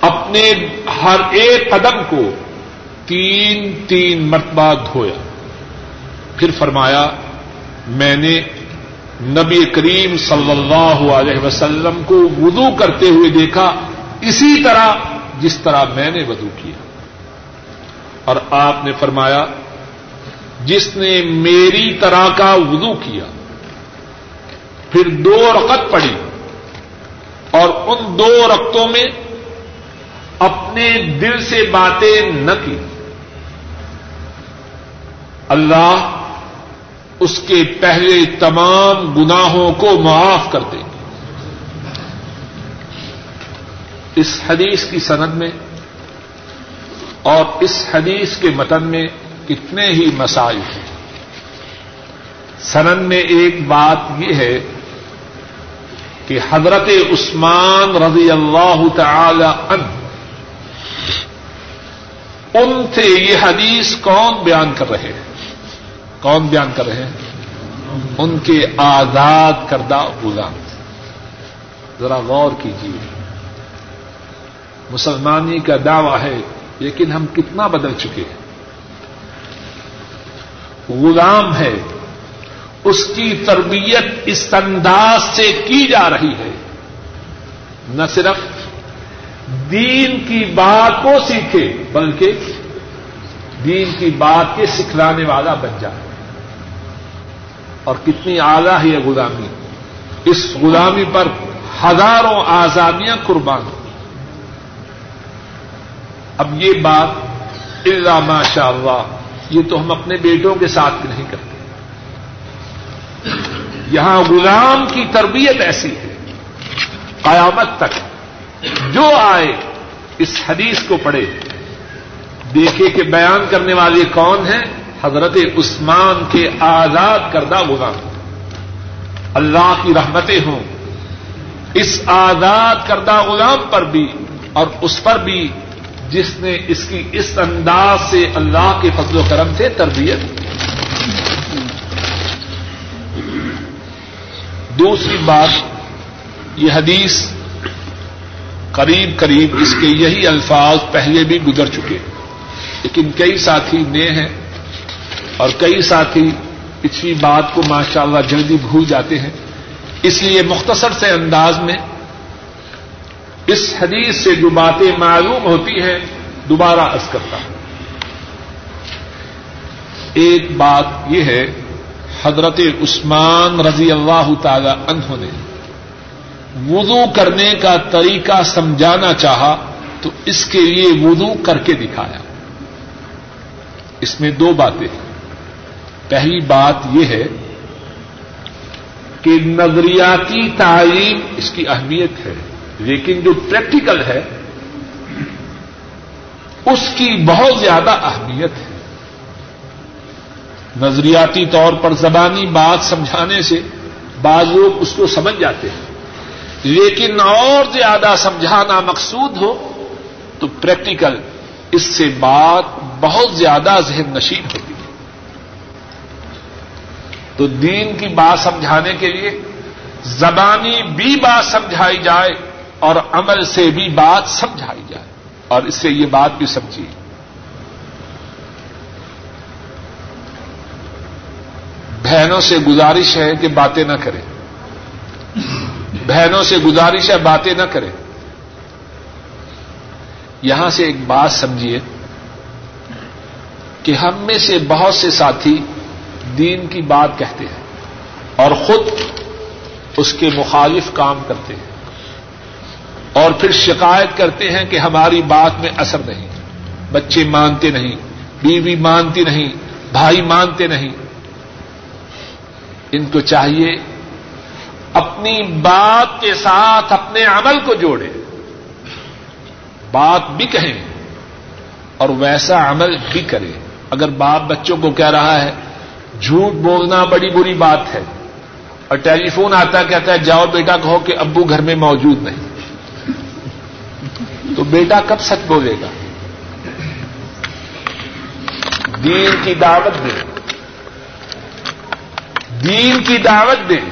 اپنے ہر ایک قدم کو تین تین مرتبہ دھویا۔ پھر فرمایا، میں نے نبی کریم صلی اللہ علیہ وسلم کو وضو کرتے ہوئے دیکھا اسی طرح جس طرح میں نے وضو کیا۔ اور آپ نے فرمایا، جس نے میری طرح کا وضو کیا، پھر دو رقط پڑی اور ان دو رقطوں میں اپنے دل سے باتیں نہ کی۔ اللہ اس کے پہلے تمام گناہوں کو معاف کر دیں گے اس حدیث کی سند میں اور اس حدیث کے متن میں کتنے ہی مسائل ہیں۔ سنن میں ایک بات یہ ہے کہ حضرت عثمان رضی اللہ تعالی عنہ، ان سے یہ حدیث کون بیان کر رہے ہیں؟ کون بیان کر رہے ہیں؟ ان کے آزاد کردہ غلام۔ ذرا غور کیجیے مسلمانی کا دعوی ہے، لیکن ہم کتنا بدل چکے ہیں۔ غلام ہے، اس کی تربیت اس انداز سے کی جا رہی ہے۔ نہ صرف دین کی بات کو سیکھے، بلکہ دین کی بات کے سکھلانے والا بن جائے۔ اور کتنی اعلی ہے یہ غلامی۔ اس غلامی پر ہزاروں آزادیاں قربان اب یہ بات اللہ ماشاء اللہ، یہ تو ہم اپنے بیٹوں کے ساتھ نہیں کرتے۔ یہاں غلام کی تربیت ایسی ہے، قیامت تک جو آئے اس حدیث کو پڑھے، دیکھے کہ بیان کرنے والے کون ہیں؟ حضرت عثمان کے آزاد کردہ غلام۔ اللہ کی رحمتیں ہوں۔ اس آزاد کردہ غلام پر بھی اور اس پر بھی جس نے اس کی اس انداز سے اللہ کے فضل و کرم سے تربیت دوسری بات، یہ حدیث قریب قریب اس کے یہی الفاظ پہلے بھی گزر چکے لیکن کئی ساتھی نئے ہیں اور کئی ساتھی پچھلی بات کو ماشاء اللہ جلدی بھول جاتے ہیں۔ اس لیے مختصر سے انداز میں اس حدیث سے جو باتیں معلوم ہوتی ہیں، دوبارہ عرض کرتا ہوں۔ ایک بات یہ ہے، حضرت عثمان رضی اللہ تعالی عنہ نے وضو کرنے کا طریقہ سمجھانا چاہا، تو اس کے لیے وضو کر کے دکھایا۔ اس میں دو باتیں ہیں۔ پہلی بات یہ ہے کہ نظریاتی تعلیم اس کی اہمیت ہے۔ لیکن جو پریکٹیکل ہے، اس کی بہت زیادہ اہمیت ہے۔ نظریاتی طور پر زبانی بات سمجھانے سے بعض لوگ اس کو سمجھ جاتے ہیں۔ لیکن اور زیادہ سمجھانا مقصود ہو تو پریکٹیکل، اس سے بات بہت زیادہ ذہن نشین ہوتی ہے۔ تو دین کی بات سمجھانے کے لیے زبانی بھی بات سمجھائی جائے اور عمل سے بھی بات سمجھائی جائے اور اس سے یہ بات بھی سمجھیے بہنوں سے گزارش ہے کہ باتیں نہ کریں۔ بہنوں سے گزارش ہے باتیں نہ کریں۔ یہاں سے ایک بات سمجھیے کہ ہم میں سے بہت سے ساتھی دین کی بات کہتے ہیں اور خود اس کے مخالف کام کرتے ہیں۔ اور پھر شکایت کرتے ہیں کہ ہماری بات میں اثر نہیں۔ بچے مانتے نہیں، بیوی مانتی نہیں، بھائی مانتے نہیں۔ ان کو چاہیے اپنی بات کے ساتھ اپنے عمل کو جوڑے۔ بات بھی کہیں اور ویسا عمل بھی کرے۔ اگر باپ بچوں کو کہہ رہا ہے، جھوٹ بولنا بڑی بری بات ہے۔ اور ٹیلی فون آتا کہتا ہے، جاؤ بیٹا کہو کہ ابو گھر میں موجود نہیں۔ تو بیٹا کب سچ بولے گا؟ دین کی دعوت دیں دین کی دعوت دیں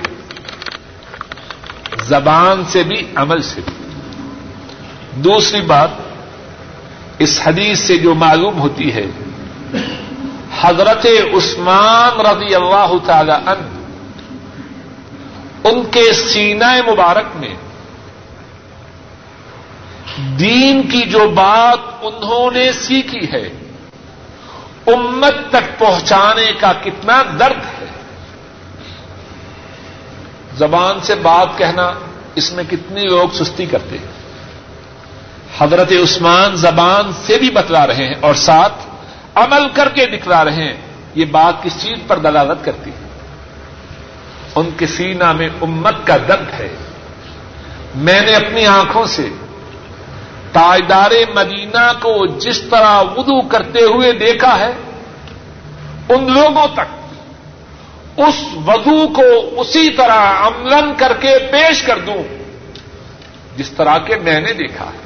زبان سے بھی، عمل سے بھی۔ دوسری بات، اس حدیث سے جو معلوم ہوتی ہے، حضرت عثمان رضی اللہ تعالی عنہ، ان کے سینہ مبارک میں دین کی جو بات انہوں نے سیکھی ہے، امت تک پہنچانے کا کتنا درد ہے۔ زبان سے بات کہنا اس میں کتنی لوگ سستی کرتے ہیں۔ حضرت عثمان زبان سے بھی بتلا رہے ہیں اور ساتھ عمل کر کے دکھلا رہے ہیں۔ یہ بات کس چیز پر دلالت کرتی ہے؟ ان کے سینا میں امت کا درد ہے۔ میں نے اپنی آنکھوں سے تاجدار مدینہ کو جس طرح وضو کرتے ہوئے دیکھا ہے، ان لوگوں تک اس وضو کو اسی طرح عملن کر کے پیش کر دوں، جس طرح کے میں نے دیکھا ہے۔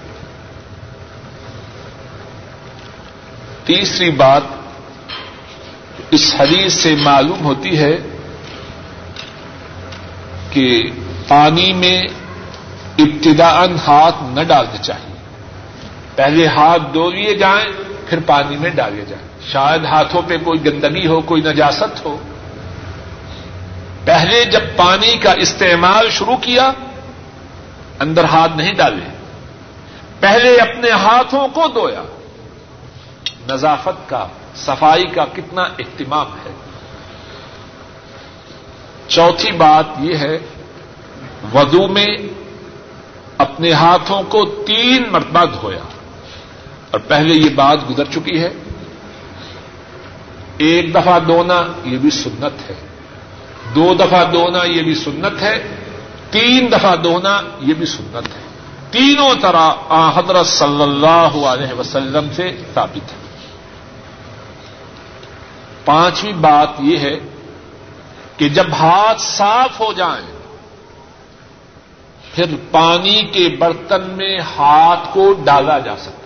تیسری بات اس حدیث سے معلوم ہوتی ہے کہ پانی میں ابتدا ہاتھ نہ ڈالنے چاہیے۔ پہلے ہاتھ دھو لیے جائیں، پھر پانی میں ڈالے جائیں۔ شاید ہاتھوں پہ کوئی گندگی ہو، کوئی نجاست ہو۔ پہلے جب پانی کا استعمال شروع کیا، اندر ہاتھ نہیں ڈالے۔ پہلے اپنے ہاتھوں کو دھویا۔ نظافت کا، صفائی کا کتنا اہتمام ہے۔ چوتھی بات یہ ہے، وضو میں اپنے ہاتھوں کو تین مرتبہ دھویا۔ اور پہلے یہ بات گزر چکی ہے۔ ایک دفعہ دھونا یہ بھی سنت ہے۔ دو دفعہ دھونا یہ بھی سنت ہے۔ تین دفعہ دھونا یہ بھی سنت ہے۔ تینوں طرح حضرت صلی اللہ علیہ وسلم سے ثابت ہے۔ پانچویں بات یہ ہے کہ جب ہاتھ صاف ہو جائیں، پھر پانی کے برتن میں ہاتھ کو ڈالا جا سکتا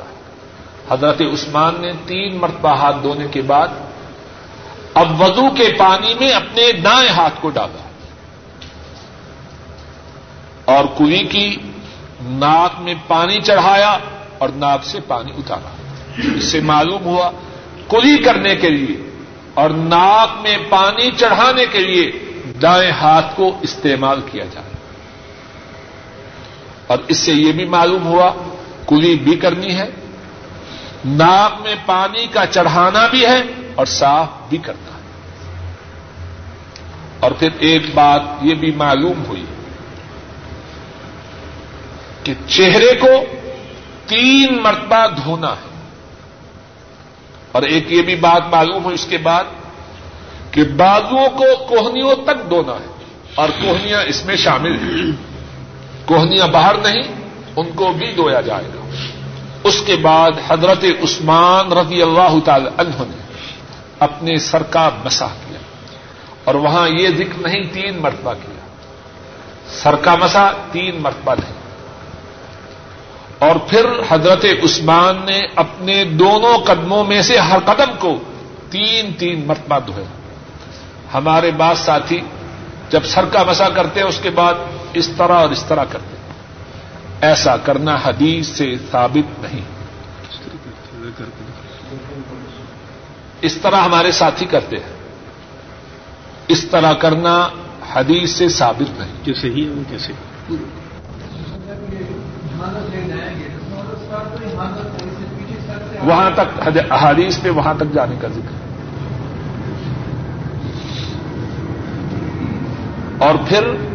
حضرت عثمان نے تین مرتبہ ہاتھ دھونے کے بعد اب وضو کے پانی میں اپنے دائیں ہاتھ کو ڈالا اور کئی کی ناک میں پانی چڑھایا اور ناک سے پانی اتارا۔ اس سے معلوم ہوا کلی کرنے کے لیے اور ناک میں پانی چڑھانے کے لیے دائیں ہاتھ کو استعمال کیا جائے۔ اور اس سے یہ بھی معلوم ہوا کلی بھی کرنی ہے۔ ناک میں پانی کا چڑھانا بھی ہے اور صاف بھی کرنا ہے۔ اور پھر ایک بات یہ بھی معلوم ہوئی کہ چہرے کو تین مرتبہ دھونا ہے۔ اور ایک یہ بھی بات معلوم ہو اس کے بعد کہ بازوؤں کو کوہنیوں تک دھونا ہے۔ اور کوہنیاں اس میں شامل ہیں۔ کوہنیاں باہر نہیں، ان کو بھی دھویا جائے گا۔ اس کے بعد حضرت عثمان رضی اللہ تعالی عنہ نے اپنے سر کا مسا کیا اور وہاں یہ ذکر نہیں تین مرتبہ کیا۔ سر کا مسا تین مرتبہ نہیں۔ اور پھر حضرت عثمان نے اپنے دونوں قدموں میں سے ہر قدم کو تین تین مرتبہ دھویا۔ ہمارے بعض ساتھی جب سر کا مسا کرتے ہیں، اس کے بعد اس طرح اور اس طرح کرتے ہیں۔ ایسا کرنا حدیث سے ثابت نہیں۔ اس طرح ہمارے ساتھی کرتے ہیں۔ اس طرح کرنا حدیث سے ثابت نہیں۔ جیسے ہی کیسے۔ وہاں تک احادیث پہ وہاں تک جانے کا ذکر۔ اور پھر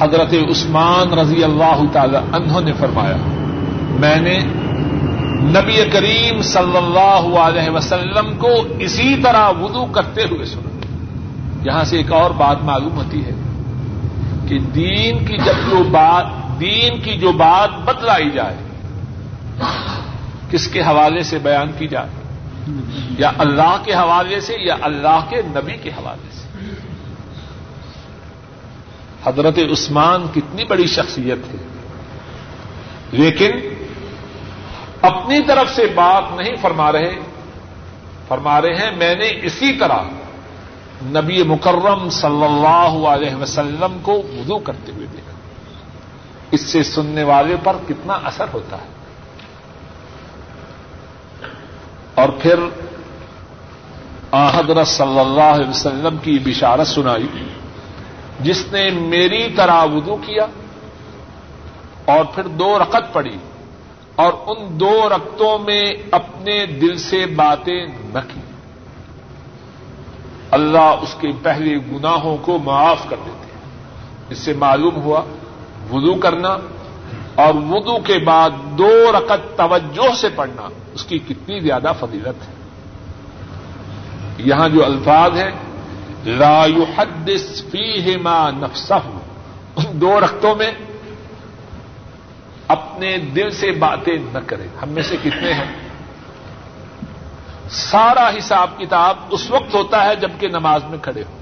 حضرت عثمان رضی اللہ تعالی عنہ نے فرمایا، میں نے نبی کریم صلی اللہ علیہ وسلم کو اسی طرح وضو کرتے ہوئے سنا۔ یہاں سے ایک اور بات معلوم ہوتی ہے کہ دین کی جب جو بات، دین کی جو بات بتلائی جائے، کس کے حوالے سے بیان کی جائے؟ یا اللہ کے حوالے سے یا اللہ کے نبی کے حوالے سے؟ حضرت عثمان کتنی بڑی شخصیت ہے لیکن اپنی طرف سے بات نہیں فرما رہے فرما رہے ہیں، میں نے اسی طرح نبی مکرم صلی اللہ علیہ وسلم کو وضو کرتے ہوئے دیکھا۔ اس سے سننے والے پر کتنا اثر ہوتا ہے۔ اور پھر حضرت صلی اللہ علیہ وسلم کی بشارت سنائی۔ جس نے میری طرح وضو کیا اور پھر دو رقط پڑی اور ان دو رقطوں میں اپنے دل سے باتیں نہ کی۔ اللہ اس کے پہلے گناہوں کو معاف کر دیتے ہیں۔ اس سے معلوم ہوا وضو کرنا اور وضو کے بعد دو رقط توجہ سے پڑھنا اس کی کتنی زیادہ فضیلت ہے۔ یہاں جو الفاظ ہیں لا يحدث فيهما نفسه۔ ان دو رقطوں میں اپنے دل سے باتیں نہ کریں۔ ہم میں سے کتنے ہیں؟ سارا حساب کتاب اس وقت ہوتا ہے جبکہ نماز میں کھڑے ہوں۔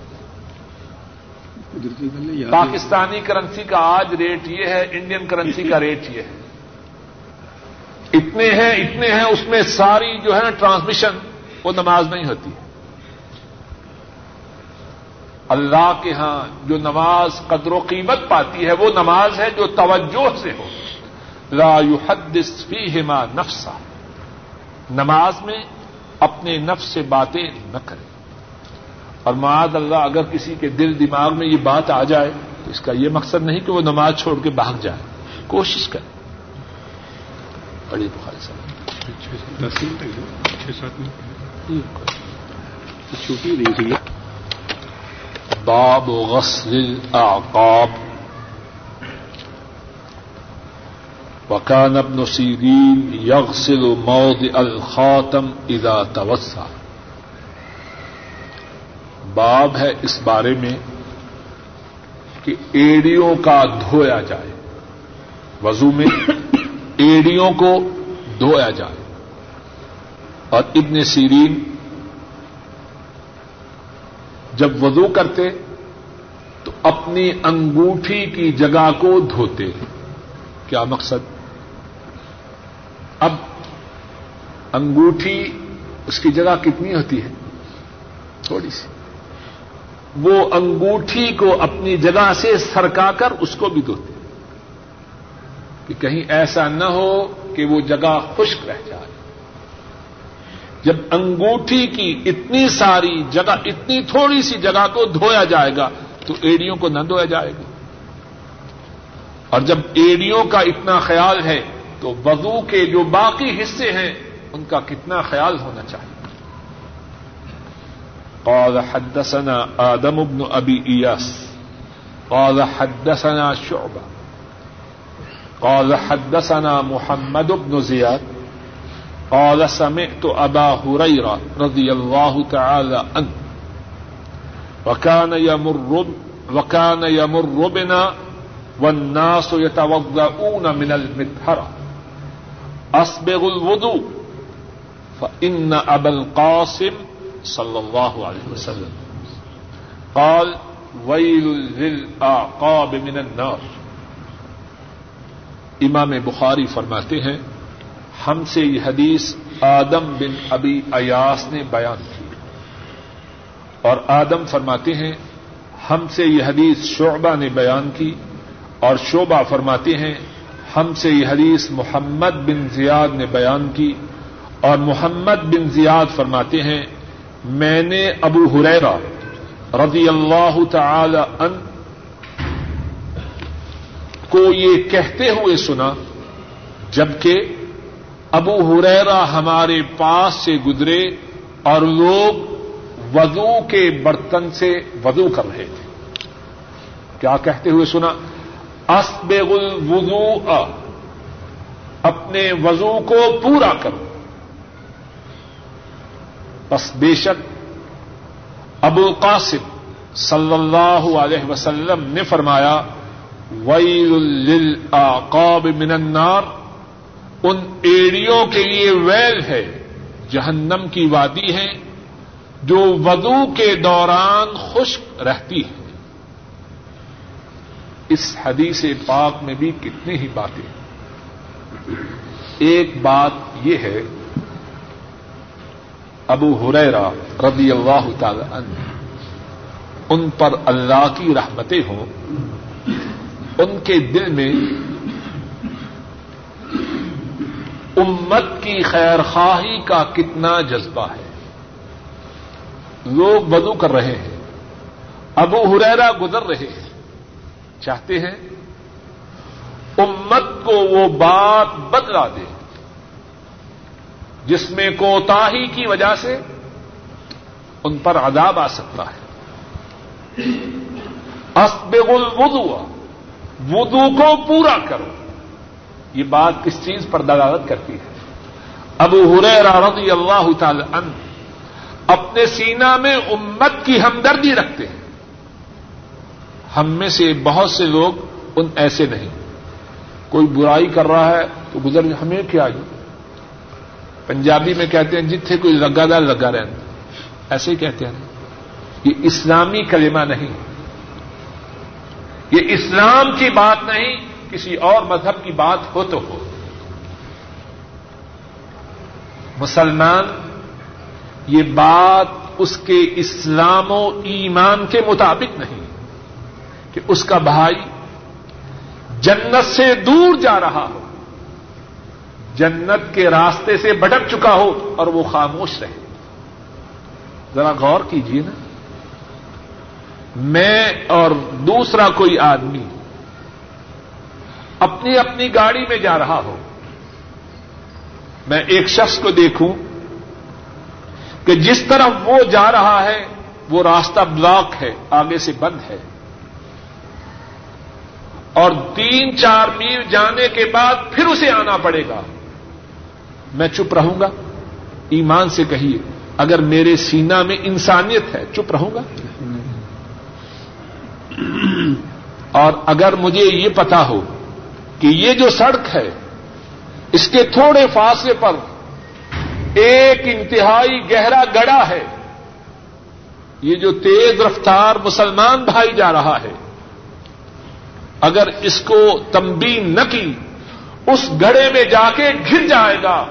پاکستانی کرنسی کا آج ریٹ یہ ہے، انڈین کرنسی کا ریٹ یہ ہے۔ اتنے ہیں اتنے ہیں، اس میں ساری جو ہے نا ٹرانسمیشن وہ نماز نہیں ہوتی اللہ کے ہاں جو نماز قدر و قیمت پاتی ہے، وہ نماز ہے جو توجہ سے ہو۔ لا يحدث فيهما نفسا۔ نماز میں اپنے نفس سے باتیں نہ کریں۔ اور معاد اللہ، اگر کسی کے دل، دماغ میں یہ بات آ جائے، تو اس کا یہ مقصد نہیں کہ وہ نماز چھوڑ کے بھاگ جائے۔ کوشش کرے بڑی بخاری صاحب۔ دس منٹ۔ منٹ چھوٹی نہیں تھی باب غسل الاعقاب وكان ابن سيرين يغسل موضع الخاتم اذا توسع. باب ہے اس بارے میں کہ ایڑیوں کا دھویا جائے. وضو میں ایڑیوں کو دھویا جائے. اور ابن سیرین جب وضو کرتے تو اپنی انگوٹھی کی جگہ کو دھوتے کیا مقصد؟ اب انگوٹھی اس کی جگہ کتنی ہوتی ہے؟ تھوڑی سی۔ وہ انگوٹھی کو اپنی جگہ سے سرکا کر اس کو بھی دھوتے کہ کہیں ایسا نہ ہو کہ وہ جگہ خشک رہ جائے۔ جب انگوٹھی کی اتنی ساری جگہ، اتنی تھوڑی سی جگہ کو دھویا جائے گا، تو ایڑیوں کو نہ دھویا جائے گا۔ اور جب ایڑیوں کا اتنا خیال ہے، تو وضو کے جو باقی حصے ہیں، ان کا کتنا خیال ہونا چاہیے۔ قال حدثنا آدم بن ابی ایاس، قال حدثنا شعبہ، قال حدثنا محمد بن زیاد قال سمعت ابا هريره رضي الله تعالى عنه. وكان يمر وكان يمر بنا والناس يتوضؤون من المدحرة أصبغ الوضوء. فإن أبا القاسم صلى الله عليه وسلم. قال ويل للأعقاب من النار. امام بخاری فرماتے ہیں ہم سے یہ حدیث آدم بن ابی ایاس نے بیان کی۔ اور آدم فرماتے ہیں، ہم سے یہ حدیث شعبہ نے بیان کی۔ اور شعبہ فرماتے ہیں، ہم سے یہ حدیث محمد بن زیاد نے بیان کی۔ اور محمد بن زیاد فرماتے ہیں، میں نے ابو حریرا رضی اللہ تعالی ان کو یہ کہتے ہوئے سنا، جبکہ ابو حریرا ہمارے پاس سے گزرے اور لوگ وضو کے برتن سے وضو کر رہے تھے۔ کیا کہتے ہوئے سنا؟ اسبغ الوضوء، اپنے وضو کو پورا کرو۔ بس بے شک ابو القاسم صلی اللہ علیہ وسلم نے فرمایا، ویل للعقاب من النار۔ ان ایڑیوں کے لیے ویل ہے، جہنم کی وادی ہے، جو وضو کے دوران خشک رہتی ہے۔ اس حدیث پاک میں بھی کتنی ہی باتیں ایک بات یہ ہے، ابو ہریرا رضی اللہ تعالی عنہ، ان پر اللہ کی رحمتیں ہوں، ان کے دل میں امت کی خیر خواہی کا کتنا جذبہ ہے۔ لوگ بدو کر رہے ہیں۔ ابو ہریرا گزر رہے ہیں۔ چاہتے ہیں امت کو وہ بات بدلا دے۔ جس میں کوتاہی کی وجہ سے ان پر عذاب آ سکتا ہے۔ اسبغ الوضو وضو کو پورا کرو۔ یہ بات کس چیز پر دلالت کرتی ہے۔ ابو حریر رضی اللہ تعالی عنہ اپنے سینا میں امت کی ہمدردی رکھتے ہیں۔ ہم میں سے بہت سے لوگ ان ایسے نہیں۔ کوئی برائی کر رہا ہے تو گزر ہمیں کیا جی پنجابی میں کہتے ہیں جتنے کوئی لگا دار لگا رہے ایسے ہی کہتے ہیں۔ یہ اسلامی کلمہ نہیں۔ یہ اسلام کی بات نہیں۔ کسی اور مذہب کی بات ہو تو ہو۔ مسلمان، یہ بات اس کے اسلام و ایمان کے مطابق نہیں کہ اس کا بھائی جنت سے دور جا رہا ہو، جنت کے راستے سے بھٹک چکا ہو اور وہ خاموش رہے۔ ذرا غور کیجیے نا۔ میں اور دوسرا کوئی آدمی اپنی اپنی گاڑی میں جا رہا ہو۔ میں ایک شخص کو دیکھوں کہ جس طرح وہ جا رہا ہے، وہ راستہ بلاک ہے، آگے سے بند ہے۔ اور تین چار میل جانے کے بعد پھر اسے آنا پڑے گا۔ میں چپ رہوں گا۔ ایمان سے کہیے، اگر میرے سینا میں انسانیت ہے، چپ رہوں گا۔ اور اگر مجھے یہ پتا ہو کہ یہ جو سڑک ہے، اس کے تھوڑے فاصلے پر ایک انتہائی گہرا گڑا ہے۔ یہ جو تیز رفتار مسلمان بھائی جا رہا ہے۔ اگر اس کو تمبی نہ کی، اس گڑے میں جا کے گر جائے گا،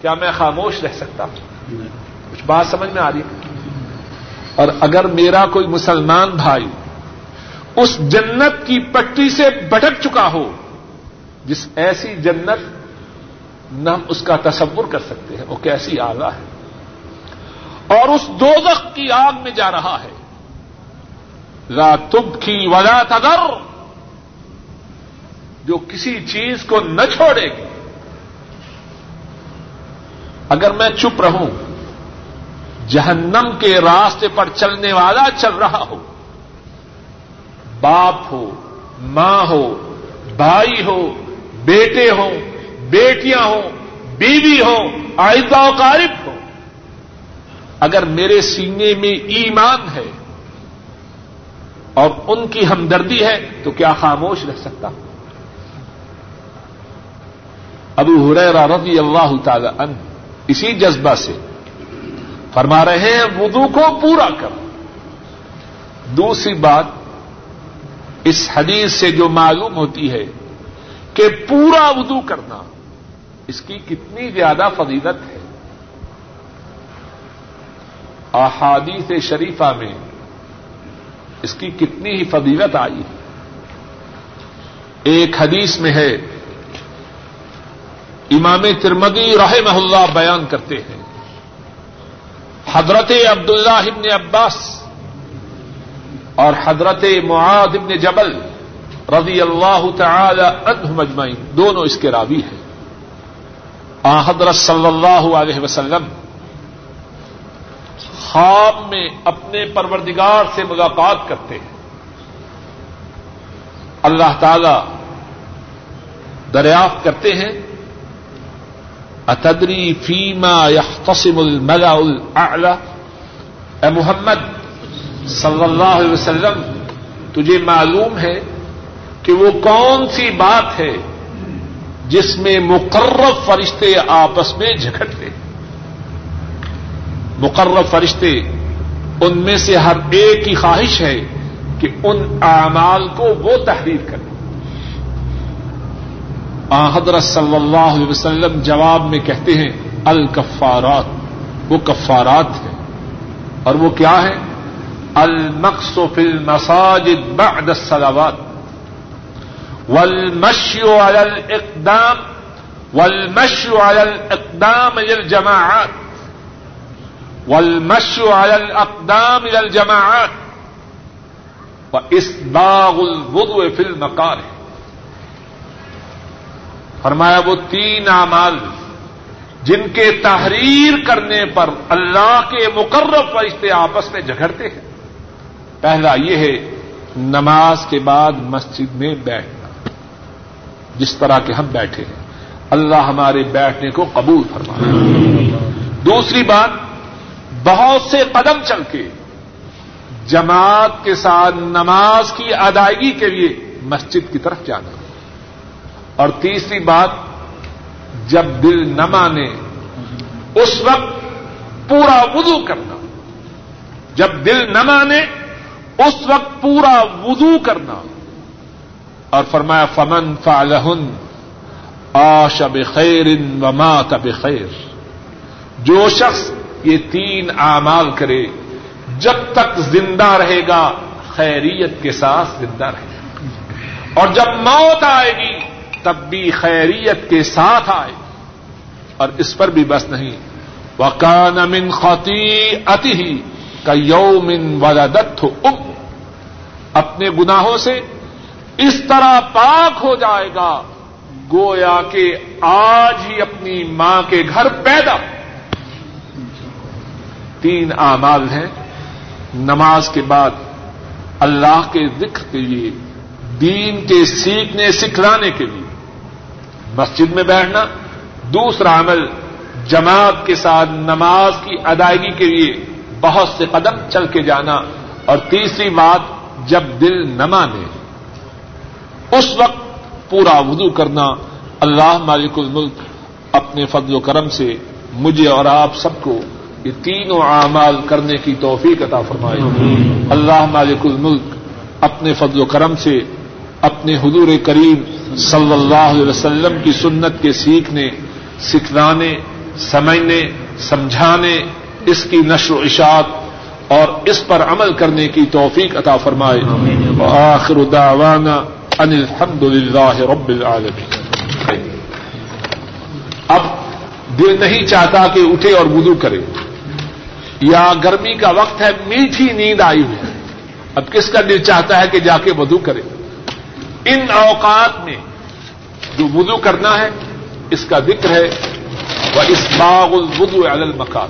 کیا میں خاموش رہ سکتا؟ ہوں کچھ بات سمجھ میں آ رہی ہے؟ اور اگر میرا کوئی مسلمان بھائی اس جنت کی پٹری سے بھٹک چکا ہو جس ایسی جنت نہ ہم اس کا تصور کر سکتے ہیں، وہ کیسی آگا ہے؟ اور اس دو کی آگ میں جا رہا ہے۔ لا تب کی ولا تگر جو کسی چیز کو نہ چھوڑے گی۔ اگر میں چپ رہوں، جہنم کے راستے پر چلنے والا چل رہا ہو، باپ ہو، ماں ہو، بھائی ہو بیٹے ہوں، بیٹیاں ہوں، بیوی ہوں آئندہ و قارب ہو اگر میرے سینے میں ایمان ہے اور ان کی ہمدردی ہے تو کیا خاموش رہ سکتا؟ ہوں ابو حریرہ رضی اللہ تعالی عنہ اسی جذبہ سے فرما رہے ہیں، وضو کو پورا کر دوسری بات، اس حدیث سے جو معلوم ہوتی ہے کہ پورا وضو کرنا اس کی کتنی زیادہ فضیلت ہے۔ احادیث شریفہ میں اس کی کتنی ہی فضیلت آئی۔ ہے ایک حدیث میں ہے، امام ترمدی رحمہ اللہ بیان کرتے ہیں۔ حضرت عبداللہ ابن عباس اور حضرت معاد ابن جبل رضی اللہ تعالی عنہ مجمعین، دونوں اس کے راوی ہیں۔ آ حضرت صلی اللہ علیہ وسلم خواب میں اپنے پروردگار سے ملاقات کرتے ہیں۔ اللہ تعالی دریافت کرتے ہیں، اتدری فیما یختصم الملا الاعلی؟ اے محمد صلی اللہ علیہ وسلم، تجھے معلوم ہے کہ وہ کون سی بات ہے جس میں مقرر فرشتے آپس میں جھگڑتے مقرر فرشتے ان میں سے ہر ایک کی خواہش ہے کہ ان اعمال کو وہ تحریر کریں حضرت صلی اللہ علیہ وسلم جواب میں کہتے ہیں، الکفارات۔ وہ کفارات ہیں۔ اور وہ کیا ہے المقص فی المساجد بعد الصلوات۔ والمشي على الاقدام والمشي على الاقدام الى الجماعات والمشي على الاقدام الى الجماعات واسباغ الوضوء في المقارب فرمایا وہ تین اعمال جن کے تحریر کرنے پر اللہ کے مقرر فرشتے آپس میں جھگڑتے ہیں۔ پہلا یہ ہے، نماز کے بعد مسجد میں بیٹھنا جس طرح کے ہم بیٹھے ہیں۔ اللہ ہمارے بیٹھنے کو قبول فرمایا دوسری بات، بہت سے قدم چل کے جماعت کے ساتھ نماز کی ادائیگی کے لیے مسجد کی طرف جانا۔ اور تیسری بات، جب دل نہ مانے، اس وقت پورا وضو کرنا۔ جب دل نہ مانے، اس وقت پورا وضو کرنا۔ اور فرمایا، فمن فالحن آش بخیر و مات بخیر جو شخص یہ تین اعمال کرے، جب تک زندہ رہے گا، خیریت کے ساتھ زندہ رہے گا۔ اور جب موت آئے گی، تب بھی خیریت کے ساتھ آئے گی۔ اور اس پر بھی بس نہیں۔ وکان من خوتی اتی کا یومن والا دت ہو اپنے گناہوں سے اس طرح پاک ہو جائے گا، گویا کہ آج ہی اپنی ماں کے گھر پیدا۔ تین اعمال ہیں۔ نماز کے بعد اللہ کے ذکر کے لیے، دین کے سیکھنے، سکھلانے کے لیے۔ مسجد میں بیٹھنا۔ دوسرا عمل، جماعت کے ساتھ نماز کی ادائیگی کے لیے بہت سے قدم چل کے جانا۔ اور تیسری بات، جب دل نہ مانے۔ اس وقت پورا وضو کرنا اللہ مالک الملک اپنے فضل و کرم سے مجھے اور آپ سب کو یہ تینوں اعمال کرنے کی توفیق عطا فرمائے۔ اللہ مالک الملک اپنے فضل و کرم سے اپنے حضور کریم صلی اللہ علیہ وسلم کی سنت کے سیکھنے سکھلانے سمجھنے سمجھانے اس کی نشر و اشاعت اور اس پر عمل کرنے کی توفیق عطا فرمائے۔ آخر دعوانا ان الحمد للہ رب العالمین۔ اب دل نہیں چاہتا کہ اٹھے اور وضو کرے۔ یا گرمی کا وقت ہے، میٹھی نیند آئی ہوئی اب کس کا دل چاہتا ہے کہ جا کے وضو کرے؟ ان اوقات میں جو وضو کرنا ہے، اس کا ذکر ہے وہ اس باغ الوضو علی المکان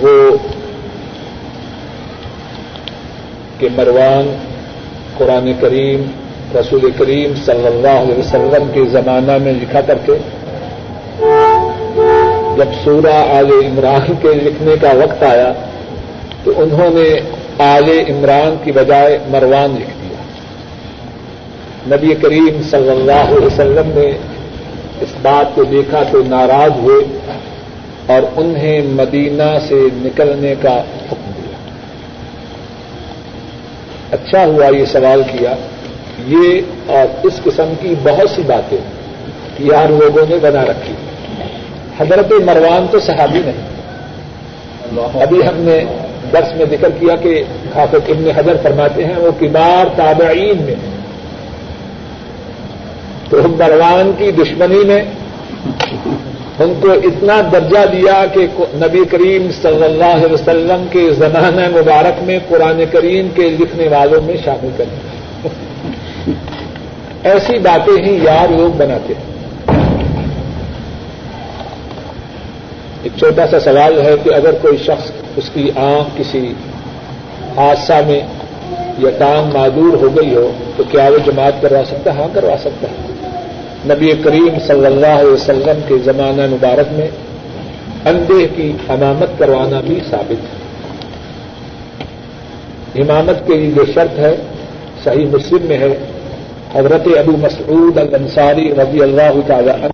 وہ کہ مروان قرآن کریم رسول کریم صلی اللہ علیہ وسلم کے زمانہ میں لکھا کرتے۔ جب سورہ آل عمران کے لکھنے کا وقت آیا تو انہوں نے آل عمران کی بجائے مروان لکھ دیا۔ نبی کریم صلی اللہ علیہ وسلم نے اس بات کو دیکھا تو ناراض ہوئے اور انہیں مدینہ سے نکلنے کا حکم دیا۔ اچھا ہوا یہ سوال کیا یہ اور اس قسم کی بہت سی باتیں یار لوگوں نے بنا رکھی۔ حضرت مروان تو صحابی نہیں۔ ابھی ہم نے درس میں ذکر کیا کہ حافظ ابن حضر فرماتے ہیں، وہ کبار تابعین میں۔ تو مروان کی دشمنی میں ان کو اتنا درجہ دیا کہ نبی کریم صلی اللہ علیہ وسلم کے زمانہ مبارک میں قرآن کریم کے لکھنے والوں میں شامل کریں ایسی باتیں ہی یار لوگ بناتے ہیں۔ ایک چھوٹا سا سوال ہے کہ اگر کوئی شخص اس کی آنکھ کسی حادثہ میں یا ٹانگ معدور ہو گئی ہو تو کیا وہ جماعت کروا سکتا ہے؟ ہاں کروا سکتا ہے۔ نبی کریم صلی اللہ علیہ وسلم کے زمانہ مبارک میں اندھے کی امامت کروانا بھی ثابت ہے۔ امامت کے لیے جو شرط ہے، صحیح مسلم میں ہے حضرت ابو مسعود الانصاری رضی اللہ تعالی